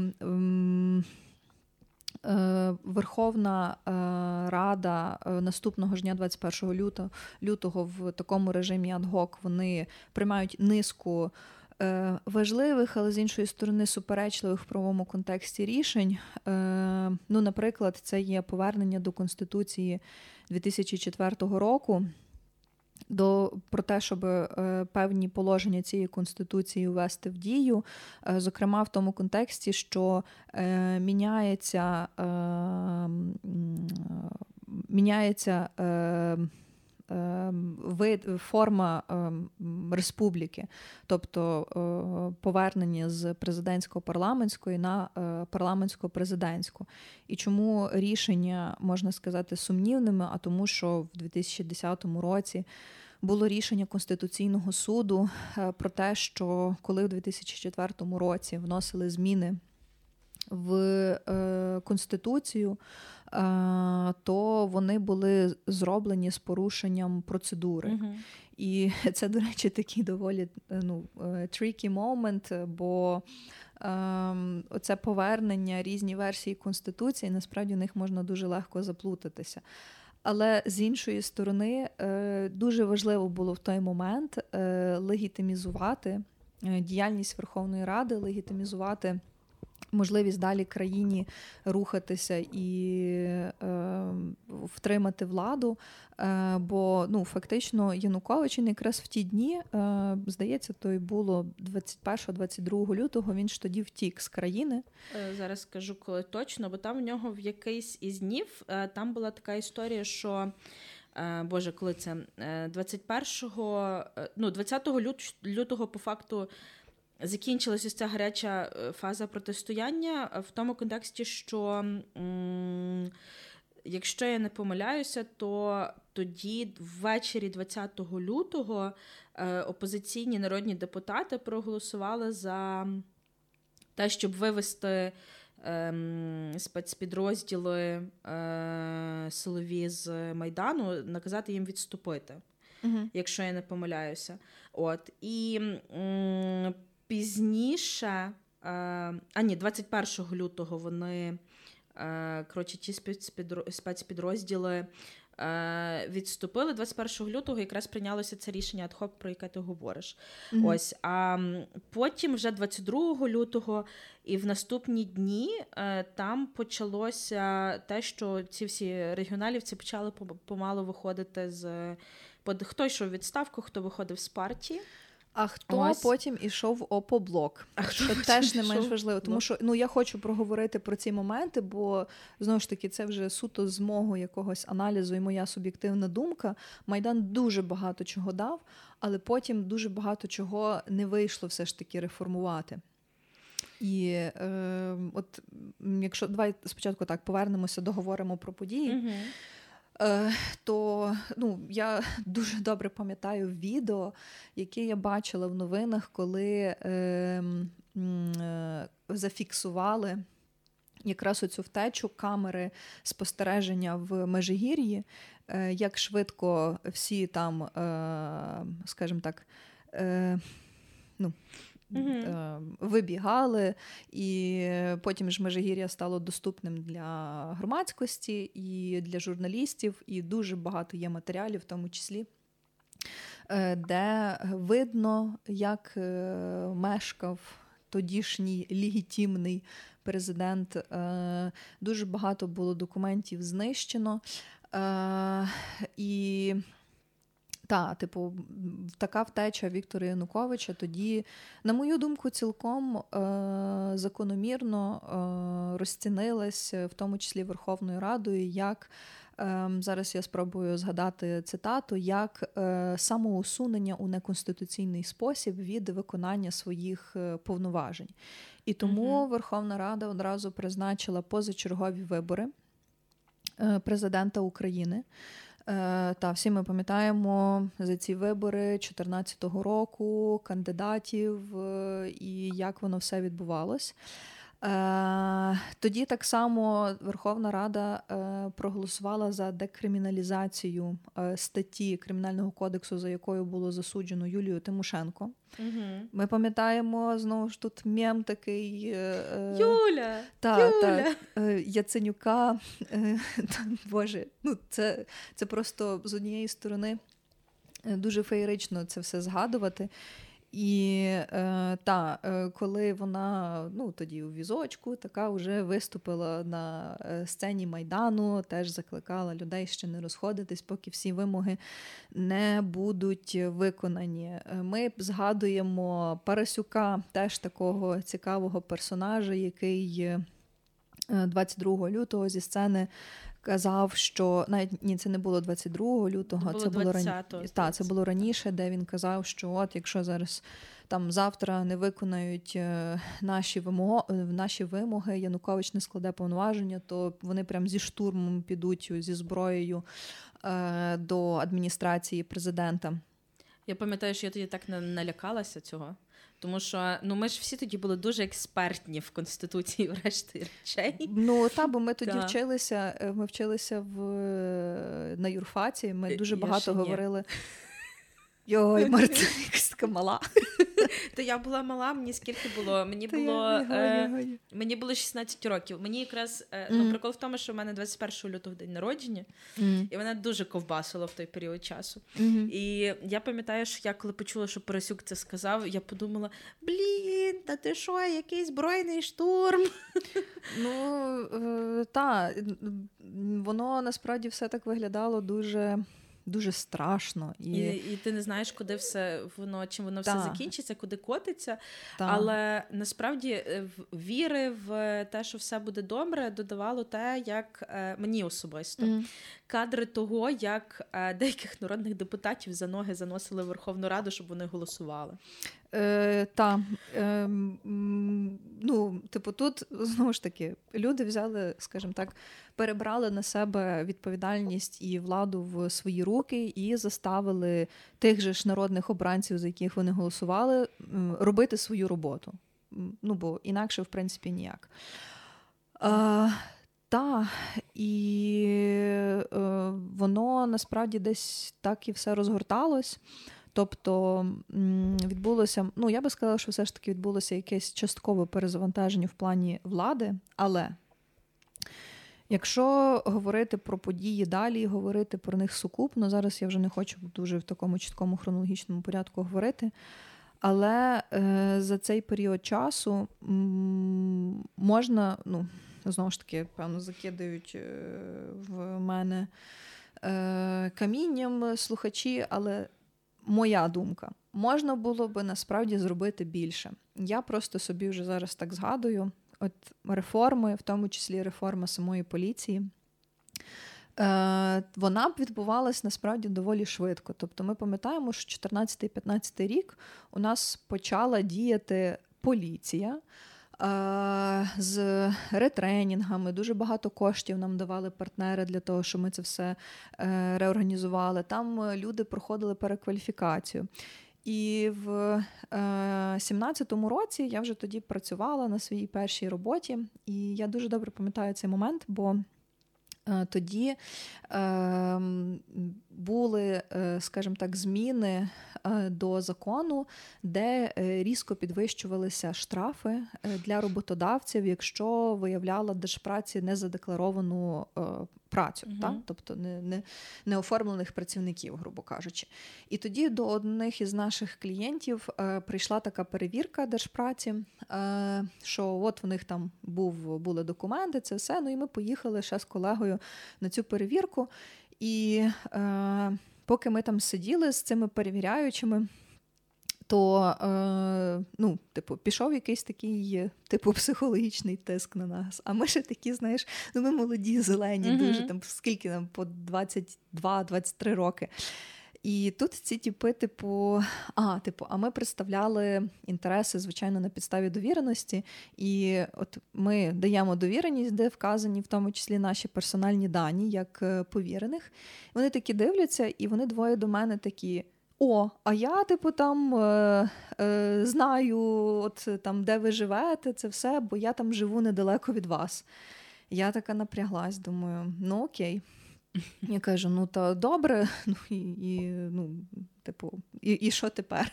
Е, Верховна е, Рада е, наступного ж дня, 21 лютого, лютого, в такому режимі адгок вони приймають низку важливих, але з іншої сторони суперечливих в правовому контексті рішень. Ну, наприклад, це є повернення до Конституції 2004 року до про те, щоб е, певні положення цієї конституції ввести в дію, е, зокрема в тому контексті, що е, міняється міняється вид форма республіки, тобто повернення з президентсько-парламентської на парламентсько-президентську. І чому рішення можна сказати сумнівними? А тому, що в 2010 році було рішення Конституційного суду е, про те, що коли у 2004 році вносили зміни в е, Конституцію, е, то вони були зроблені з порушенням процедури. uh І це, до речі, такий доволі ну, tricky moment, бо ем, оце повернення різні версії Конституції, насправді в них можна дуже легко заплутатися. Але з іншої сторони, е, дуже важливо було в той момент е, легітимізувати е, діяльність Верховної Ради, легітимізувати можливість далі країні рухатися і е, втримати владу. Е, Бо ну, фактично Янукович він якраз в ті дні, е, здається, то й було 21-22 лютого. Він ж тоді втік з країни. Е, зараз скажу коли точно, бо там в нього в якийсь із днів е, там була така історія, що. Е, Боже, коли це 21-го, ну 20 лютого, по факту закінчилася ця гаряча е, фаза протистояння в тому контексті, що. Якщо я не помиляюся, то тоді, ввечері 20 лютого, е, опозиційні народні депутати проголосували за те, щоб вивести ем, спецпідрозділи е, силові з Майдану, наказати їм відступити, угу. якщо я не помиляюся. От І пізніше, е, а ні, 21 лютого вони е, коротше, ті спецпідрозділи е, відступили. 21 лютого якраз прийнялося це рішення адхок, про яке ти говориш. Mm-hmm. Ось, А потім, вже 22 лютого, і в наступні дні там почалося те, що ці всі регіоналівці почали помалу виходити з. Хто йшов відставку, хто виходив з партії. А хто Ось. потім ішов опоблок? А хто теж не менш важливо, тому що ну я хочу проговорити про ці моменти, бо знову ж таки це вже суто з мого якогось аналізу і моя суб'єктивна думка. Майдан дуже багато чого дав, але потім дуже багато чого не вийшло все ж таки реформувати. І е, от якщо давай спочатку так повернемося, договоримо про події. Угу. Е, то ну, я дуже добре пам'ятаю відео, яке я бачила в новинах, коли ем, е, зафіксували якраз оцю втечу камери спостереження в Межигір'ї, е, як швидко всі там, е, скажімо так, е, ну, Е, вибігали, і потім ж Межигір'я стало доступним для громадськості і для журналістів, і дуже багато є матеріалів, в тому числі. Е, де видно, як е, мешкав тодішній легітимний президент. Дуже багато було документів знищено. І та, типу, така втеча Віктора Януковича тоді, на мою думку, цілком е, закономірно е, розцінилась, в тому числі Верховною Радою, як е, зараз я спробую згадати цитату, як е, самоусунення у неконституційний спосіб від виконання своїх е, повноважень. І тому Угу. Верховна Рада одразу призначила позачергові вибори е, президента України. Е, Та всі ми пам'ятаємо за ці вибори 2014 року, кандидатів е, і як воно все відбувалось. Е, Тоді так само Верховна Рада е, проголосувала за декриміналізацію е, статті Кримінального кодексу, за якою було засуджено Юлію Тимошенко. Угу. Ми пам'ятаємо знову ж тут мем такий Юля! та, Юля! та, Яценюка. Боже, ну це, це просто з однієї сторони дуже феєрично це все згадувати. І е, та, е, коли вона ну, тоді у візочку така вже виступила на е, сцені Майдану, теж закликала людей ще не розходитись, поки всі вимоги не будуть виконані. Е, Ми згадуємо Парасюка, теж такого цікавого персонажа, який е, 22 лютого зі сцени казав, що навіть ні, це не було 22 лютого, Це це було було 20-го, раніше. Та, це було раніше, де він казав, що от якщо зараз там завтра не виконають е, наші вимоги, наші вимоги, Янукович не складе повноваження, то вони прям зі штурмом підуть зі зброєю е, до адміністрації президента. Я пам'ятаю, що я тоді так на- налякалася цього. Тому що ну ми ж всі тоді були дуже експертні в конституції, врешті речей. Ну та, бо ми тоді Так. вчилися. е, Ми вчилися в е, на юрфаці. Ми Е, дуже я багато говорили. Йой, Марта, якась така мала. То я була мала, мені скільки було? Мені було е, мені було 16 років. Мені якраз е, ну, прикол в тому, що в мене 21 лютого день народження, і мене дуже ковбасило в той період часу. І я пам'ятаю, що я коли почула, що Парасюк це сказав, я подумала: блін, та ти що, який збройний штурм? Ну е, та воно насправді все так виглядало дуже, дуже страшно. І, І, і ти не знаєш, куди все воно, чим воно все Так. закінчиться, куди котиться. та, Але насправді е, віри в те, що все буде добре, додавало те, як е, мені особисто mm. кадри того, як е, деяких народних депутатів за ноги заносили в Верховну Раду, щоб вони голосували. Е, та, е, ну, типу, тут знову ж таки люди взяли, скажімо так, перебрали на себе відповідальність і владу в свої руки і заставили тих же ж народних обранців, за яких вони голосували, робити свою роботу. Ну, бо інакше, в принципі, ніяк. Е, та, і е, воно насправді десь так і все розгорталось. Тобто відбулося, ну я би сказала, що все ж таки відбулося якесь часткове перезавантаження в плані влади, але якщо говорити про події далі, говорити про них сукупно, зараз я вже не хочу дуже в такому чіткому хронологічному порядку говорити. Але е, за цей період часу м, можна, ну, знову ж таки, певно, закидають е, в мене е, камінням слухачі, але моя думка, можна було би насправді зробити більше. Я просто собі вже зараз так згадую: от реформи, в тому числі реформа самої поліції. Е, вона б відбувалась насправді доволі швидко. Тобто, ми пам'ятаємо, що 14-15 рік у нас почала діяти поліція. Е, З ретренінгами дуже багато коштів нам давали партнери для того, щоб ми це все е, реорганізували. Там е, люди проходили перекваліфікацію. І в е, 17-му році я вже тоді працювала на своїй першій роботі, і я дуже добре пам'ятаю цей момент, бо е, тоді е, були, е, скажімо так, зміни е, до закону, де різко підвищувалися штрафи для роботодавців, якщо виявляла держпраці незадекларовану працю, угу. так? тобто не, не, не оформлених працівників, грубо кажучи. І тоді до одних із наших клієнтів е, прийшла така перевірка держпраці, е, що от в них там був, були документи, це все. Ну і ми поїхали ще з колегою на цю перевірку. І е, поки ми там сиділи з цими перевіряючими то е, ну, типу, пішов якийсь такий типу психологічний тиск на нас. А ми ще такі, знаєш, ну ми молоді, зелені, mm-hmm. дуже там скільки нам по 22-23 роки. І тут ці типи, типу, а, типу, а ми представляли інтереси, звичайно, на підставі довіреності. І от ми даємо довіреність, де вказані в тому числі наші персональні дані, як е, повірених. Вони такі дивляться, і вони двоє до мене такі. О, а я, типу, там е, е, знаю, от там, де ви живете, це все, бо я там живу недалеко від вас. Я така напряглась, думаю, ну окей. Я кажу: ну то добре, ну і, і ну, типу, і, і що тепер?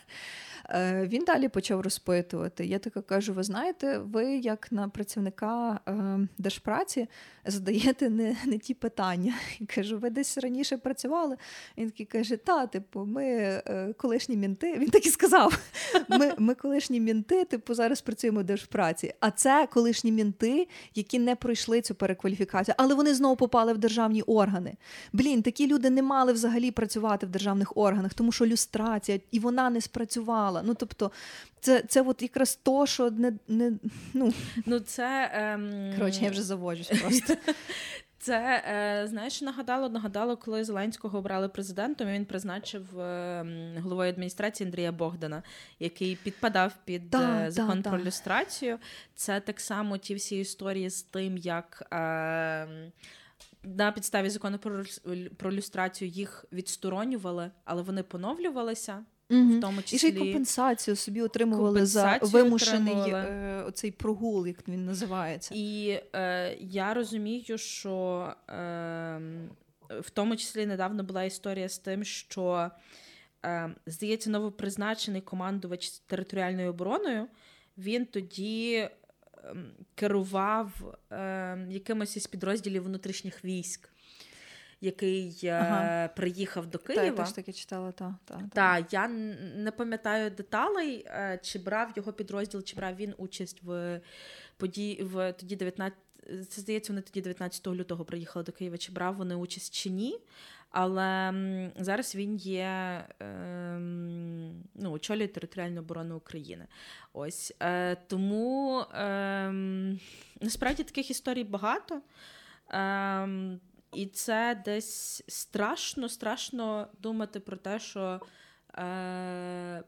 Е, він далі почав розпитувати. Я така кажу: ви знаєте, ви як на працівника е, держпраці задаєте не не ті питання. Я кажу, ви десь раніше працювали? Він такий каже: Та, типу, ми е, колишні мінти. Він так і сказав: ми ми колишні мінти, типу, зараз працюємо в держпраці. А це колишні мінти, які не пройшли цю перекваліфікацію, але вони знову попали в державні органи. Блін, такі люди не мали взагалі працювати в державних органах, тому що люстрація і вона не спрацювала. Ну тобто, це це от якраз то, що не не ну ну це ем... коротше, я вже заводжусь просто. Це е, знаєш, нагадало, нагадало, коли Зеленського обрали президентом. і Він призначив е, головою адміністрації Андрія Богдана, який підпадав під да, е, закон да, про да. люстрацію. Це так само ті всі історії з тим, як. Е, на підставі закону про про люстрацію їх відсторонювали, але вони поновлювалися. Mm-hmm. В тому числі... І ще й компенсацію собі отримували компенсацію за вимушений отримували. Е, оцей прогул, як він називається. І е, я розумію, що е, в тому числі недавно була історія з тим, що, е, здається, новопризначений командувач територіальною обороною, він тоді ем, керував ем, якимось із підрозділів внутрішніх військ який е, ага. приїхав до Києва. Так, я теж таки читала, та, та, та. та. Я не пам'ятаю деталей, е, чи брав його підрозділ, чи брав він участь в події в тоді 19 це здається, вони тоді 19 лютого приїхали до Києва, чи брав вони участь чи ні. Але зараз він є е, ну, очолює територіальну оборону України. Ось е, тому е, насправді таких історій багато. Е, і це десь страшно, страшно думати про те, що е,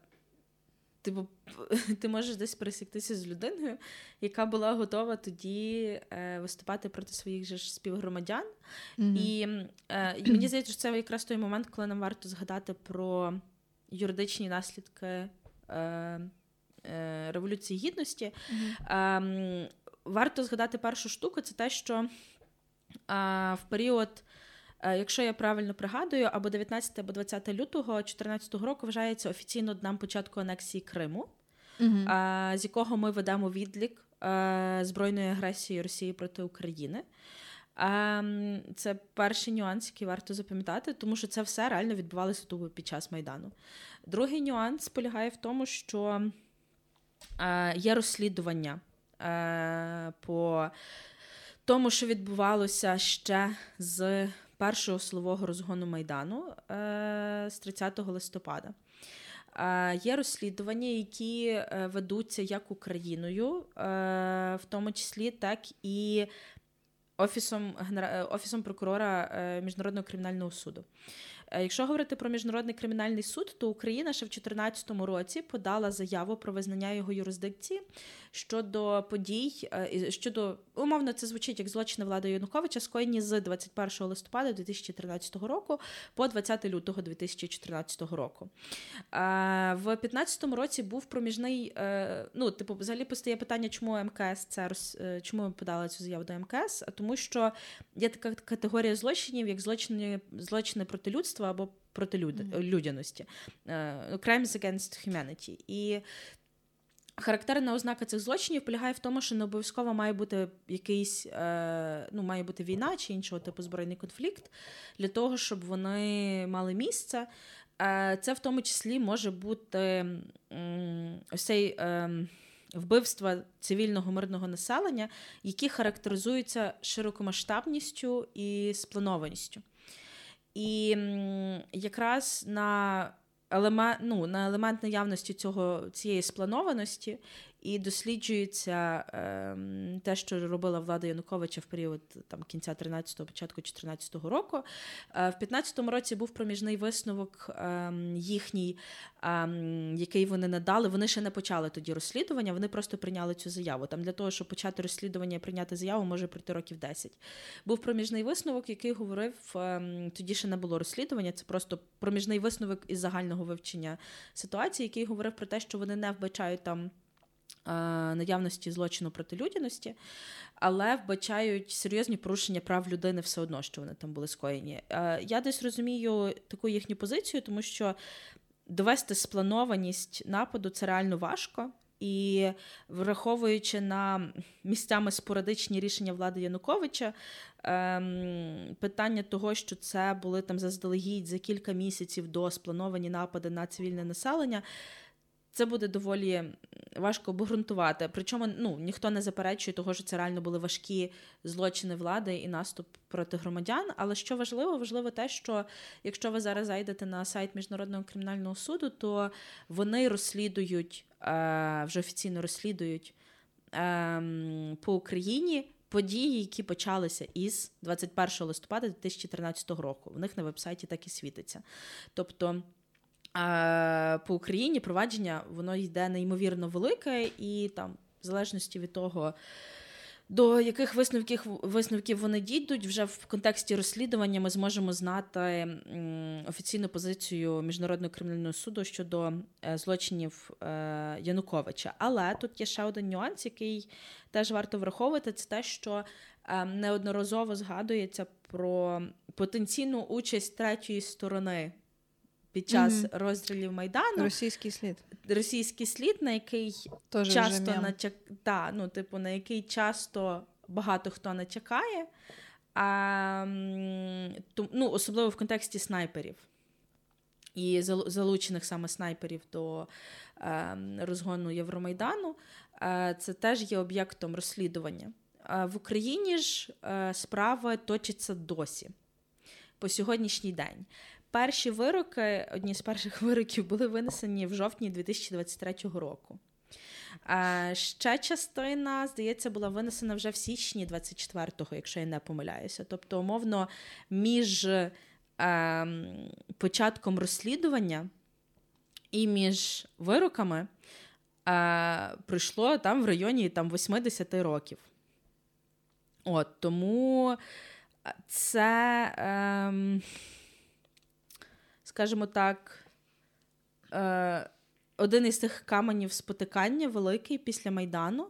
типу, ти можеш десь пересіктися з людиною, яка була готова тоді е, виступати проти своїх же ж співгромадян. Mm-hmm. І е, мені здається, що це якраз той момент, коли нам варто згадати про юридичні наслідки е, е, Революції Гідності. Mm-hmm. Варто згадати першу штуку, це те, що в період. Е, якщо я правильно пригадую, або 19 або 20 лютого 2014 року вважається офіційно днем початку анексії Криму, uh з якого ми ведемо відлік е, збройної агресії Росії проти України. Це перший нюанс, який варто запам'ятати, тому що це все реально відбувалося тут під час Майдану. Другий нюанс полягає в тому, що е, є розслідування по тому, що відбувалося ще з першого силового розгону Майдану е, з 30 листопада. Е, є розслідування, які е, ведуться як Україною, в тому числі, так і Офісом Офісом прокурора Міжнародного кримінального суду. Якщо говорити про міжнародний кримінальний суд, то Україна ще в 2014 році подала заяву про визнання його юрисдикції щодо подій, щодо умовно, це звучить як злочини влади Януковича, скоєні з 21 листопада 2013 року по 20 лютого 2014 року. В 2015 році був проміжний. Е, ну, типу, взагалі постає питання, чому МКС це е, чому ми подали цю заяву до МКС? А Тому що є така категорія злочинів, як злочини злочини проти людства або проти mm-hmm. людяності. Crimes against humanity. І Характерна ознака цих злочинів полягає в тому, що не обов'язково має бути якийсь ну, має бути війна чи іншого типу збройний конфлікт для того, щоб вони мали місце. Це в тому числі може бути ось цей ем, вбивства цивільного мирного населення, які характеризуються широкомасштабністю і спланованістю. І якраз на елемент, ну, на елемент наявності цього, цієї спланованості і досліджується е, те, що робила влада Януковича в період там кінця 13-го, початку 14-го року. Е, в 15-му році був проміжний висновок е, їхній, ем, який вони надали. Вони ще не почали тоді розслідування, вони просто прийняли цю заяву. Там для того, щоб почати розслідування і прийняти заяву, може пройти років 10. Був проміжний висновок, який говорив, тоді ще не було розслідування. Це просто проміжний висновок із загального вивчення ситуації, який говорив про те, що вони не вбачають там. Е, наявності злочину проти людяності, але вбачають серйозні порушення прав людини все одно, що вони там були скоєні. Е, я десь розумію таку їхню позицію, тому що довести спланованість нападу це реально важко. І враховуючи на місцями спорадичні рішення влади Януковича, ем, питання того, що це були там заздалегідь за кілька місяців до сплановані напади на цивільне населення, це буде доволі важко обґрунтувати. Причому ну, ніхто не заперечує того, що це реально були важкі злочини влади і наступ проти громадян. Але що важливо, важливо те, що якщо ви зараз зайдете на сайт Міжнародного кримінального суду, то вони розслідують, е, вже офіційно розслідують ем, по Україні. Події, які почалися із 21 листопада 2013 року. В них на вебсайті так і світиться. Тобто по Україні провадження воно йде неймовірно велике, і там, в залежності від того, до яких висновків висновків вони дійдуть, вже в контексті розслідування ми зможемо знати офіційну позицію Міжнародного кримінального суду щодо е, злочинів е, Януковича. Але тут є ще один нюанс, який теж варто враховувати: це те, що е, неодноразово згадується про потенційну участь третьої сторони під час mm розстрілів Майдану. Російський слід. Російський слід, на який Тоже часто начак... да, ну, типу, на який часто багато хто начекає, а, ну, особливо в контексті снайперів. І залучених саме снайперів до е, розгону Євромайдану, е, це теж є об'єктом розслідування. Е, в Україні ж е, справи точаться досі по сьогоднішній день. Перші вироки, одні з перших вироків, були винесені в жовтні 2023 року. Ще частина, здається, була винесена вже в січні 24-го, якщо я не помиляюся. Тобто, умовно, між е, початком розслідування і між вироками е, пройшло там в районі там, 80 років. От, Тому це. Е, скажімо так, е, один із тих каменів спотикання великий після Майдану,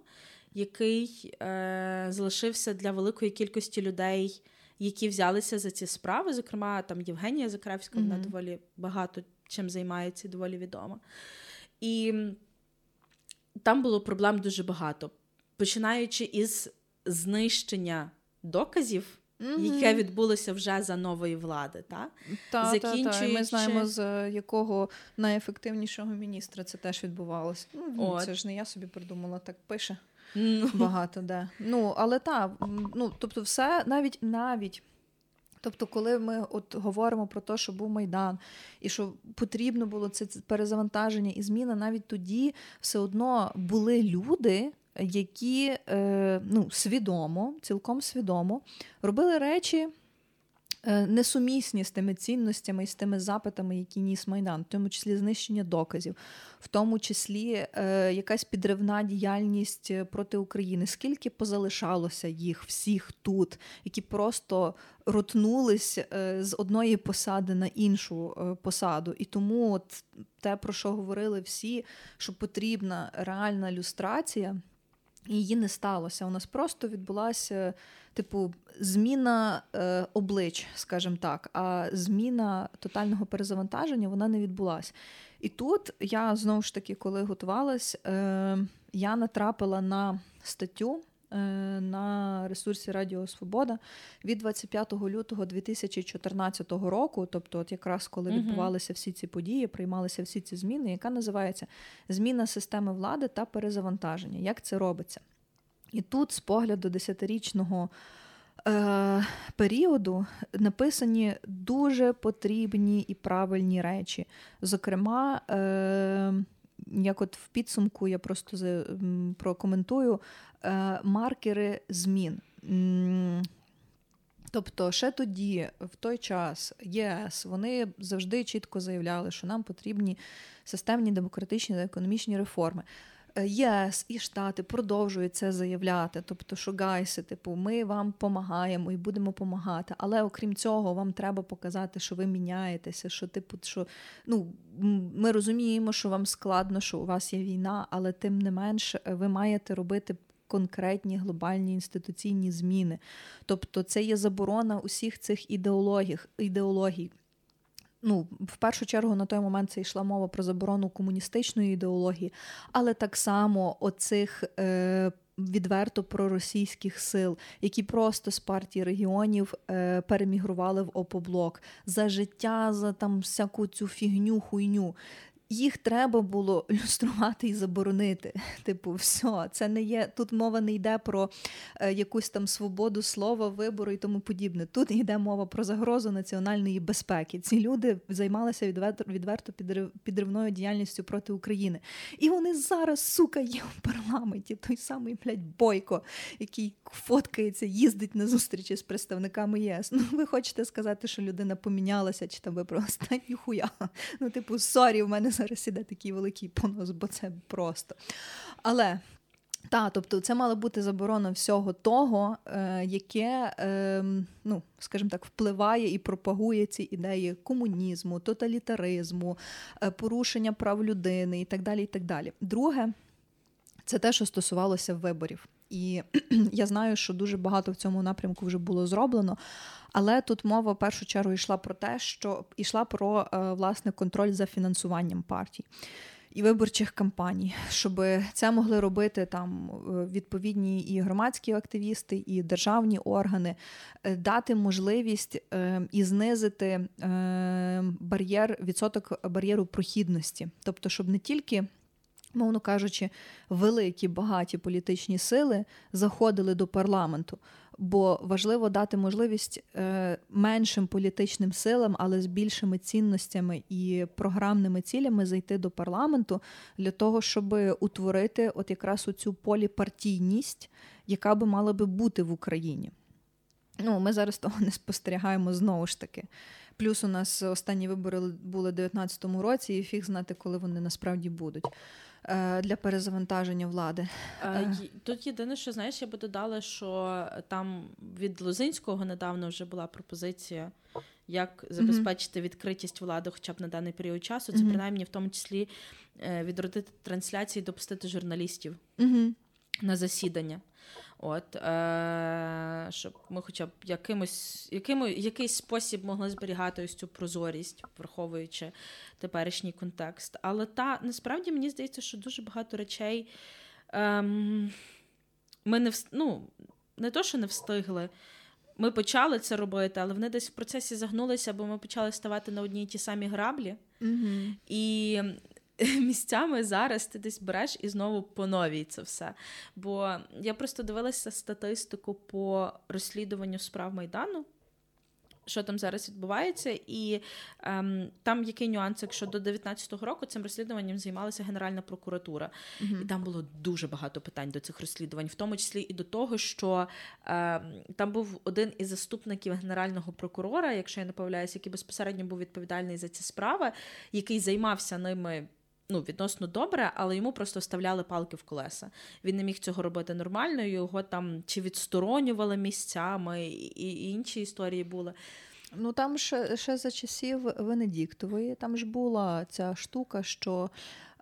який е, залишився для великої кількості людей, які взялися за ці справи. Зокрема, там Євгенія Закревська, mm-hmm. вона доволі багато чим займається, доволі відома. І там було проблем дуже багато. Починаючи із знищення доказів mm-hmm. яке відбулося вже за нової влади. Та? Та, Закінчуючи... та, та. Ми знаємо, з якого найефективнішого міністра це теж відбувалося. Ну, Це ж не я собі придумала, так пише. Mm. Багато де. Ну, але так, ну, тобто, все навіть навіть. Тобто, коли ми от говоримо про те, що був Майдан, і що потрібно було це перезавантаження і зміна, навіть тоді все одно були люди, які е, ну, свідомо, цілком свідомо робили речі. Е, несумісні з тими цінностями і з тими запитами, які ніс Майдан, в тому числі знищення доказів, в тому числі е, якась підривна діяльність проти України. Скільки позалишалося їх всіх тут, які просто ротнулись е, з одної посади на іншу е, посаду. І тому от те, про що говорили всі, що потрібна реальна люстрація її не сталося. У нас просто відбулася, типу, зміна е, облич, скажімо так, а зміна тотального перезавантаження вона не відбулася. І тут я знову ж таки, коли готувалась, е, я натрапила на статтю. Е, на ресурсі Радіо Свобода від 25 лютого 2014 року, тобто, от якраз коли відбувалися всі ці події, приймалися всі ці зміни, яка називається Зміна системи влади та перезавантаження. Як це робиться? І тут, з погляду десятирічного е, періоду, написані дуже потрібні і правильні речі. Зокрема, е, як от в підсумку я просто прокоментую е, маркери змін. Тобто, ще тоді, в той час, ЄС вони завжди чітко заявляли, що нам потрібні системні демократичні та економічні реформи. Е, ЄС і Штати продовжують це заявляти. Тобто, що типу, ми вам допомагаємо і будемо допомагати. Але окрім цього, вам треба показати, що ви міняєтеся. Що, типу, що ну ми розуміємо, що вам складно, що у вас є війна, але тим не менш е, ви маєте робити. Конкретні глобальні інституційні зміни, тобто це є заборона усіх цих ідеологій, ідеологій ну, в першу чергу на той момент це йшла мова про заборону комуністичної ідеології, але так само оцих. Е, Відверто проросійських сил, які просто з партії регіонів е, перемігрували в опоблок за життя, за там всяку цю фігню, хуйню їх треба було люструвати і заборонити. Типу, все, це не є тут. Мова не йде про е, якусь там свободу слова, вибору і тому подібне. Тут йде мова про загрозу національної безпеки. Ці люди займалися відверто підривною діяльністю проти України. І вони зараз, сука, є в парламенті. Той самий блядь, бойко, який фоткається, їздить на зустрічі з представниками ЄС. Ну, ви хочете сказати, що людина помінялася, чи там ви просто хуя. Ну, типу, sorry, в мене зараз іде такий великий понос, бо це просто. Але. Так, тобто це мала бути заборона всього того, е, яке, е, ну, скажімо так, впливає і пропагує ці ідеї комунізму, тоталітаризму, е, порушення прав людини і так далі. і так далі. Друге, це те, що стосувалося виборів. І я знаю, що дуже багато в цьому напрямку вже було зроблено. Але тут мова в першу чергу йшла про те, що йшла про е, власне контроль за фінансуванням партій. І виборчих кампаній, щоб це могли робити там е, відповідні і громадські активісти, і державні органи, е, дати можливість і знизити бар'єр відсоток бар'єру прохідності, тобто, щоб не тільки мовно кажучи, великі багаті політичні сили заходили до парламенту. Бо важливо дати можливість е, меншим політичним силам, але з більшими цінностями і програмними цілями зайти до парламенту для того, щоб утворити от якраз оцю поліпартійність, яка би мала би бути в Україні. Ну, Ми зараз того не спостерігаємо знову ж таки. Плюс у нас останні вибори були у 2019 році, і фіг знати, коли вони насправді будуть. Е, для перезавантаження влади. Е, тут єдине, що знаєш, я би додала, що там від Лозинського недавно вже була пропозиція, як забезпечити відкритість влади, хоча б на даний період часу. Це принаймні в тому числі е, відродити трансляції, допустити журналістів на засідання. От, е, Щоб ми хоча б якимось, яким, якийсь спосіб могли зберігати ось цю прозорість, враховуючи теперішній контекст. Але та насправді мені здається, що дуже багато речей ем, ми не ну, не то, що не встигли. Ми почали це робити, але вони десь в процесі загнулися, бо ми почали ставати на одні й ті самі граблі. Mm-hmm. І місцями зараз ти десь береш і знову поновій це все. Бо я просто дивилася статистику по розслідуванню справ Майдану. Що там зараз відбувається, і ем, там який нюанс, якщо до 19-го року цим розслідуванням займалася Генеральна прокуратура, uh-huh. і там було дуже багато питань до цих розслідувань, в тому числі і до того, що ем, там був один із заступників генерального прокурора, якщо я не помиляюся, який безпосередньо був відповідальний за ці справи, який займався ними ну, відносно добре, але йому просто вставляли палки в колеса. Він не міг цього робити нормально, його там чи відсторонювали місцями, і, і інші історії були. Ну там ще ще за часів Венедіктової, там ж була ця штука, що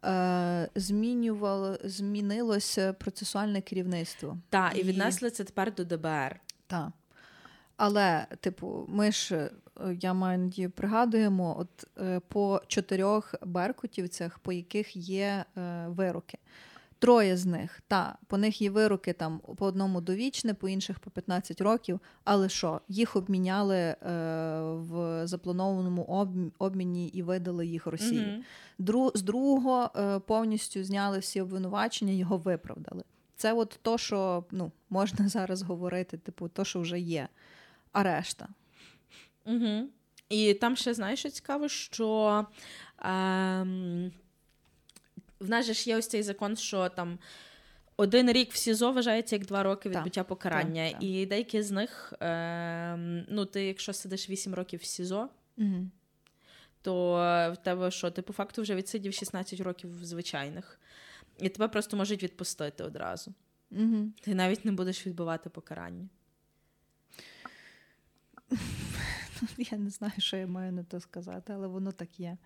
е, змінювало, змінилося процесуальне керівництво. Так, і віднесли це тепер до ДБР. Так. Але, типу, ми ж, я маю надію, пригадуємо, от е, по чотирьох беркутівцях, по яких є е, вироки. Троє з них, та, по них є вироки там по одному довічне, по інших по 15 років. Але що, їх обміняли е, в запланованому обміні і видали їх Росії. Мгм. Дру, з другого е, повністю зняли всі обвинувачення, його виправдали. Це от то, що ну, можна зараз говорити, типу, то, що вже є. А решта. Угу. І там ще знаєш, що цікаво, що ем, в нас же ж є ось цей закон, що там один рік в СІЗО вважається як два роки відбуття покарання. так, так. І деякі з них, ем, ну, ти, якщо сидиш 8 років в СІЗО, Угу. то в тебе що? Ти по факту вже відсидів 16 років в звичайних. І тебе просто можуть відпустити одразу. Угу. Ти навіть не будеш відбувати покарання. Я не знаю, що я маю на то сказати, але воно так є.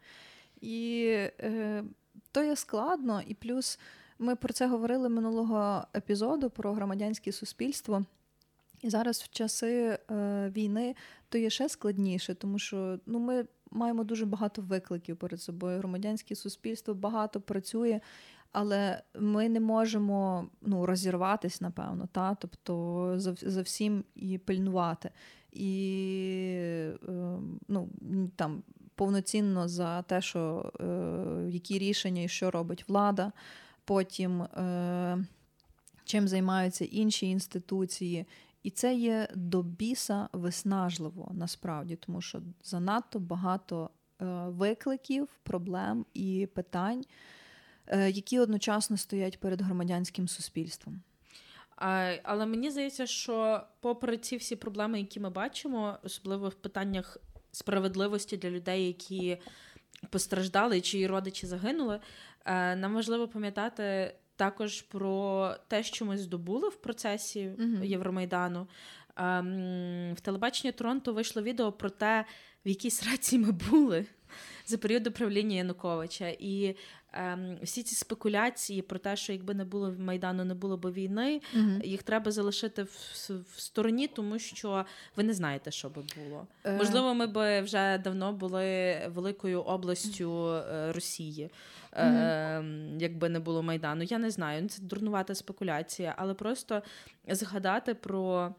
І е, то є складно, і плюс ми про це говорили минулого епізоду про громадянське суспільство. І зараз в часи е, війни то є ще складніше, тому що ну, ми маємо дуже багато викликів перед собою. Громадянське суспільство багато працює, але ми не можемо ну, розірватись, напевно, та? тобто за, за всім і пильнувати. І е, ну, там, повноцінно за те, що е, які рішення і що робить влада, потім е, чим займаються інші інституції. І це є до біса виснажливо насправді, тому що занадто багато е, викликів, проблем і питань, які одночасно стоять перед громадянським суспільством. А, але мені здається, що попри ці всі проблеми, які ми бачимо, особливо в питаннях справедливості для людей, які постраждали, чиї родичі загинули, е, нам важливо пам'ятати також про те, що ми здобули в процесі Мгм. Євромайдану. Ем, В телебаченні Торонто вийшло відео про те, в якій сраці ми були за період управління Януковича. І ем, всі ці спекуляції про те, що якби не було Майдану, не було б війни, їх треба залишити в, в стороні, тому що ви не знаєте, що би було. Е, Можливо, ми б вже давно були великою областю е, Росії, е, якби не було Майдану. Я не знаю, ну, це дурнувата спекуляція, але просто згадати про.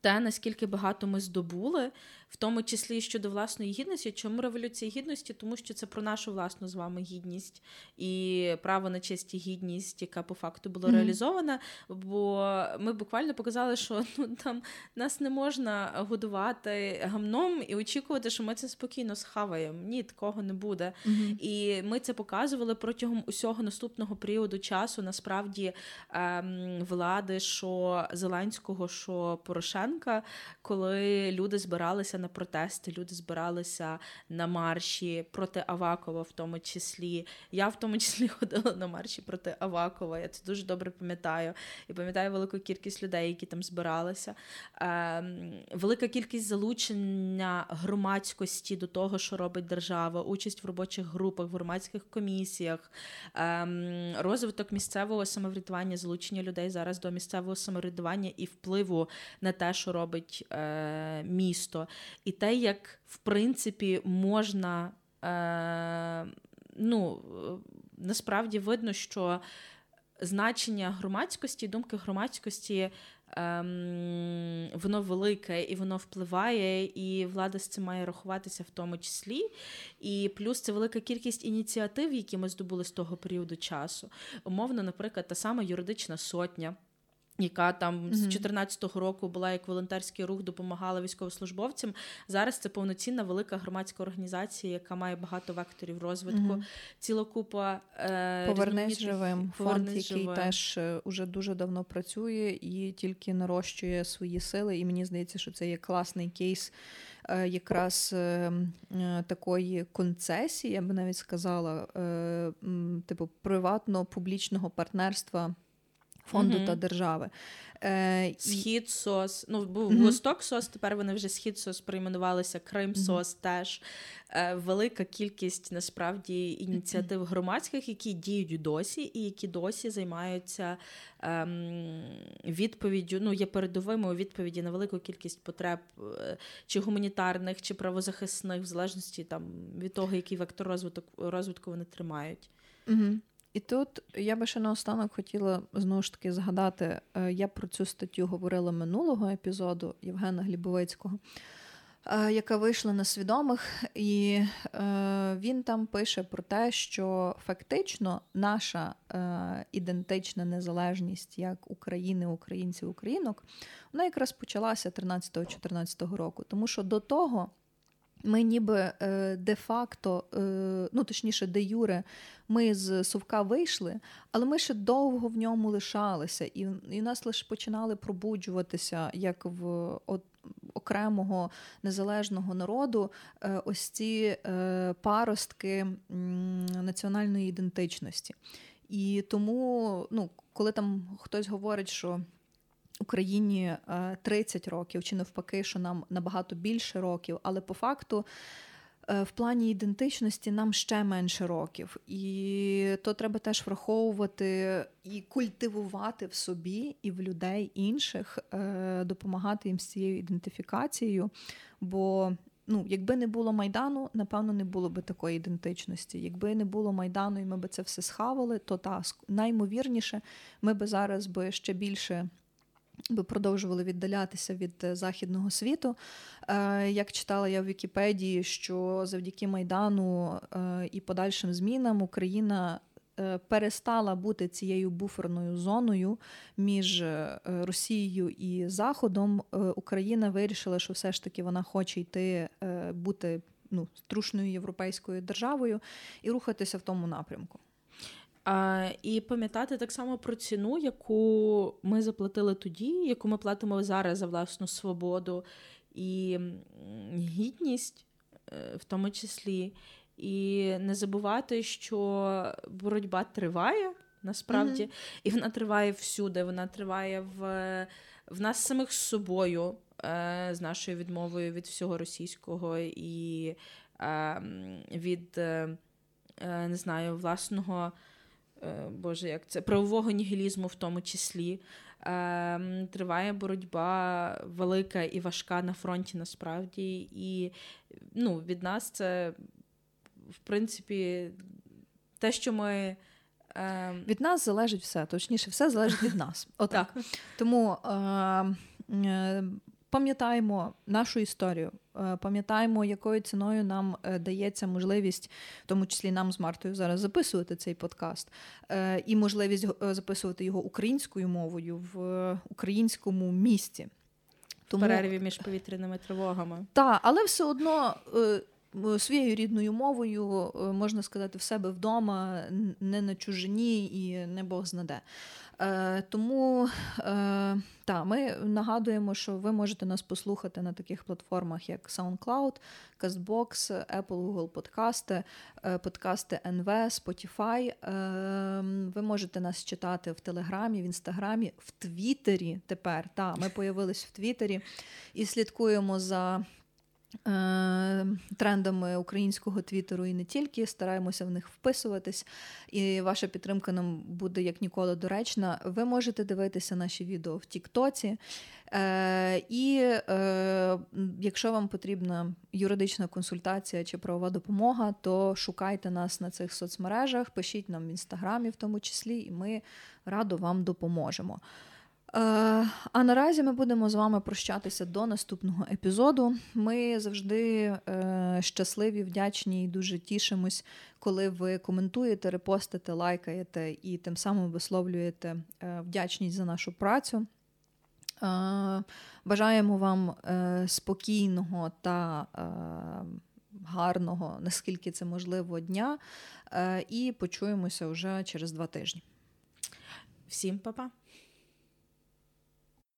Те, наскільки багато ми здобули, в тому числі щодо власної гідності. Чому революція гідності? Тому що це про нашу власну з вами гідність і право на честь і гідність, яка по факту була Мгм. реалізована. Бо ми буквально показали, що ну там нас не можна годувати гамном і очікувати, що ми це спокійно схаваємо. Ні, такого не буде. Мгм. І ми це показували протягом усього наступного періоду часу. Насправді ем, влади, що Зеленського, що Порошенка, коли люди збиралися на протести, люди збиралися на марші проти Авакова, в тому числі. Я в тому числі ходила на марші проти Авакова. Я це дуже добре пам'ятаю. І пам'ятаю велику кількість людей, які там збиралися. Ем, велика кількість залучення громадськості до того, що робить держава, участь в робочих групах, в громадських комісіях, ем, розвиток місцевого самоврядування, залучення людей зараз до місцевого самоврядування і впливу на те, що робить е, місто, і те, як в принципі можна. Е, ну, е, насправді видно, що значення громадськості, думки громадськості. Ем, воно велике і воно впливає, і влада з цим має рахуватися в тому числі. І плюс це велика кількість ініціатив, які ми здобули з того періоду часу. Умовно, наприклад, та сама юридична сотня. Яка там з Мгм. 2014 року була як волонтерський рух, допомагала військовослужбовцям. Зараз це повноцінна велика громадська організація, яка має багато векторів розвитку. Мгм. Ціла купа е, Повернись живим. Фонд, «Повернись який живим». теж е, уже дуже давно працює і тільки нарощує свої сили. І мені здається, що це є класний кейс е, якраз е, такої концесії, я би навіть сказала, типу приватно-публічного партнерства. Фонду Мгм. та держави. Е, Схід сос. Ну, був Мгм. Восток сос, тепер вони вже схід сос перейменувалися, Крим сос теж. Е, велика кількість насправді ініціатив громадських, які діють досі, і які досі займаються ем, відповіддю, ну, є передовими у відповіді на велику кількість потреб е, чи гуманітарних, чи правозахисних, в залежності там, від того, який вектор розвиток, розвитку вони тримають. Угу. І тут я би ще наостанок хотіла знову ж таки згадати, е, я про цю статтю говорила минулого епізоду Євгена Глібовицького, е, яка вийшла на свідомих, і е, він там пише про те, що фактично наша ідентична незалежність як України, українців, українок, вона якраз почалася 13-14 року, тому що до того. Ми ніби е, де-факто, е, ну точніше, де Юре, ми з совка вийшли, але ми ще довго в ньому лишалися, і, і нас лише починали пробуджуватися як в от, окремого незалежного народу е, ось ці паростки національної ідентичності. І тому, ну, коли там хтось говорить, що Україні е, 30 років, чи навпаки, що нам набагато більше років, але по факту. е, В плані ідентичності нам ще менше років, і то треба теж враховувати і культивувати в собі і в людей інших, е, допомагати їм з цією ідентифікацією. Бо ну, якби не було майдану, напевно, не було би такої ідентичності. Якби не було майдану, і ми би це все схавали, то та наймовірніше, ми би зараз би ще більше би продовжували віддалятися від е, західного світу. Е, Як читала я в Вікіпедії, що завдяки Майдану е, і подальшим змінам Україна перестала бути цією буферною зоною між Росією і Заходом. Україна вирішила, що все ж таки вона хоче йти бути ну, струшною європейською державою і рухатися в тому напрямку. А, і пам'ятати так само про ціну, яку ми заплатили тоді, яку ми платимо зараз за власну свободу і гідність, е, в тому числі. І не забувати, що боротьба триває насправді, Мгм. і вона триває всюди. Вона триває в, в нас самих з собою, е, з нашою відмовою від всього російського і е, від е, е, не знаю, власного. Е, Боже, як це правового нігілізму в тому числі. Ем, Триває боротьба велика і важка на фронті насправді. І ну, від нас це, в принципі, те, що ми. ем, Від нас залежить все, точніше, все залежить від нас. Отак. Тому е, е, пам'ятаємо нашу історію, е, пам'ятаємо, якою ціною нам е, дається можливість, в тому числі нам з Мартою зараз записувати цей подкаст, е, і можливість записувати його українською мовою в українському місті. в перерві між повітряними тривогами. Так, але все одно своєю рідною мовою, можна сказати, в себе вдома, не на чужині і не Бог знаде. Е, тому е, та, ми нагадуємо, що ви можете нас послухати на таких платформах, як SoundCloud, CastBox, Apple, Google подкасти, е, подкасти NV, Spotify. Е, ви можете нас читати в Телеграмі, в Інстаграмі, в Твіттері тепер. Та, ми появились в Твіттері і слідкуємо за трендами українського твіттеру і не тільки, стараємося в них вписуватись, і ваша підтримка нам буде як ніколи доречна. Ви можете дивитися наші відео в Тіктоці. Е, і е, якщо вам потрібна юридична консультація чи правова допомога, то шукайте нас на цих соцмережах, пишіть нам в інстаграмі, в тому числі, і ми радо вам допоможемо. Е, А наразі ми будемо з вами прощатися до наступного епізоду. Ми завжди е, щасливі, вдячні і дуже тішимось, коли ви коментуєте, репостите, лайкаєте і тим самим висловлюєте е, вдячність за нашу працю. Бажаємо вам спокійного та гарного, наскільки це можливо, дня. І почуємося вже через два тижні. Всім па-па!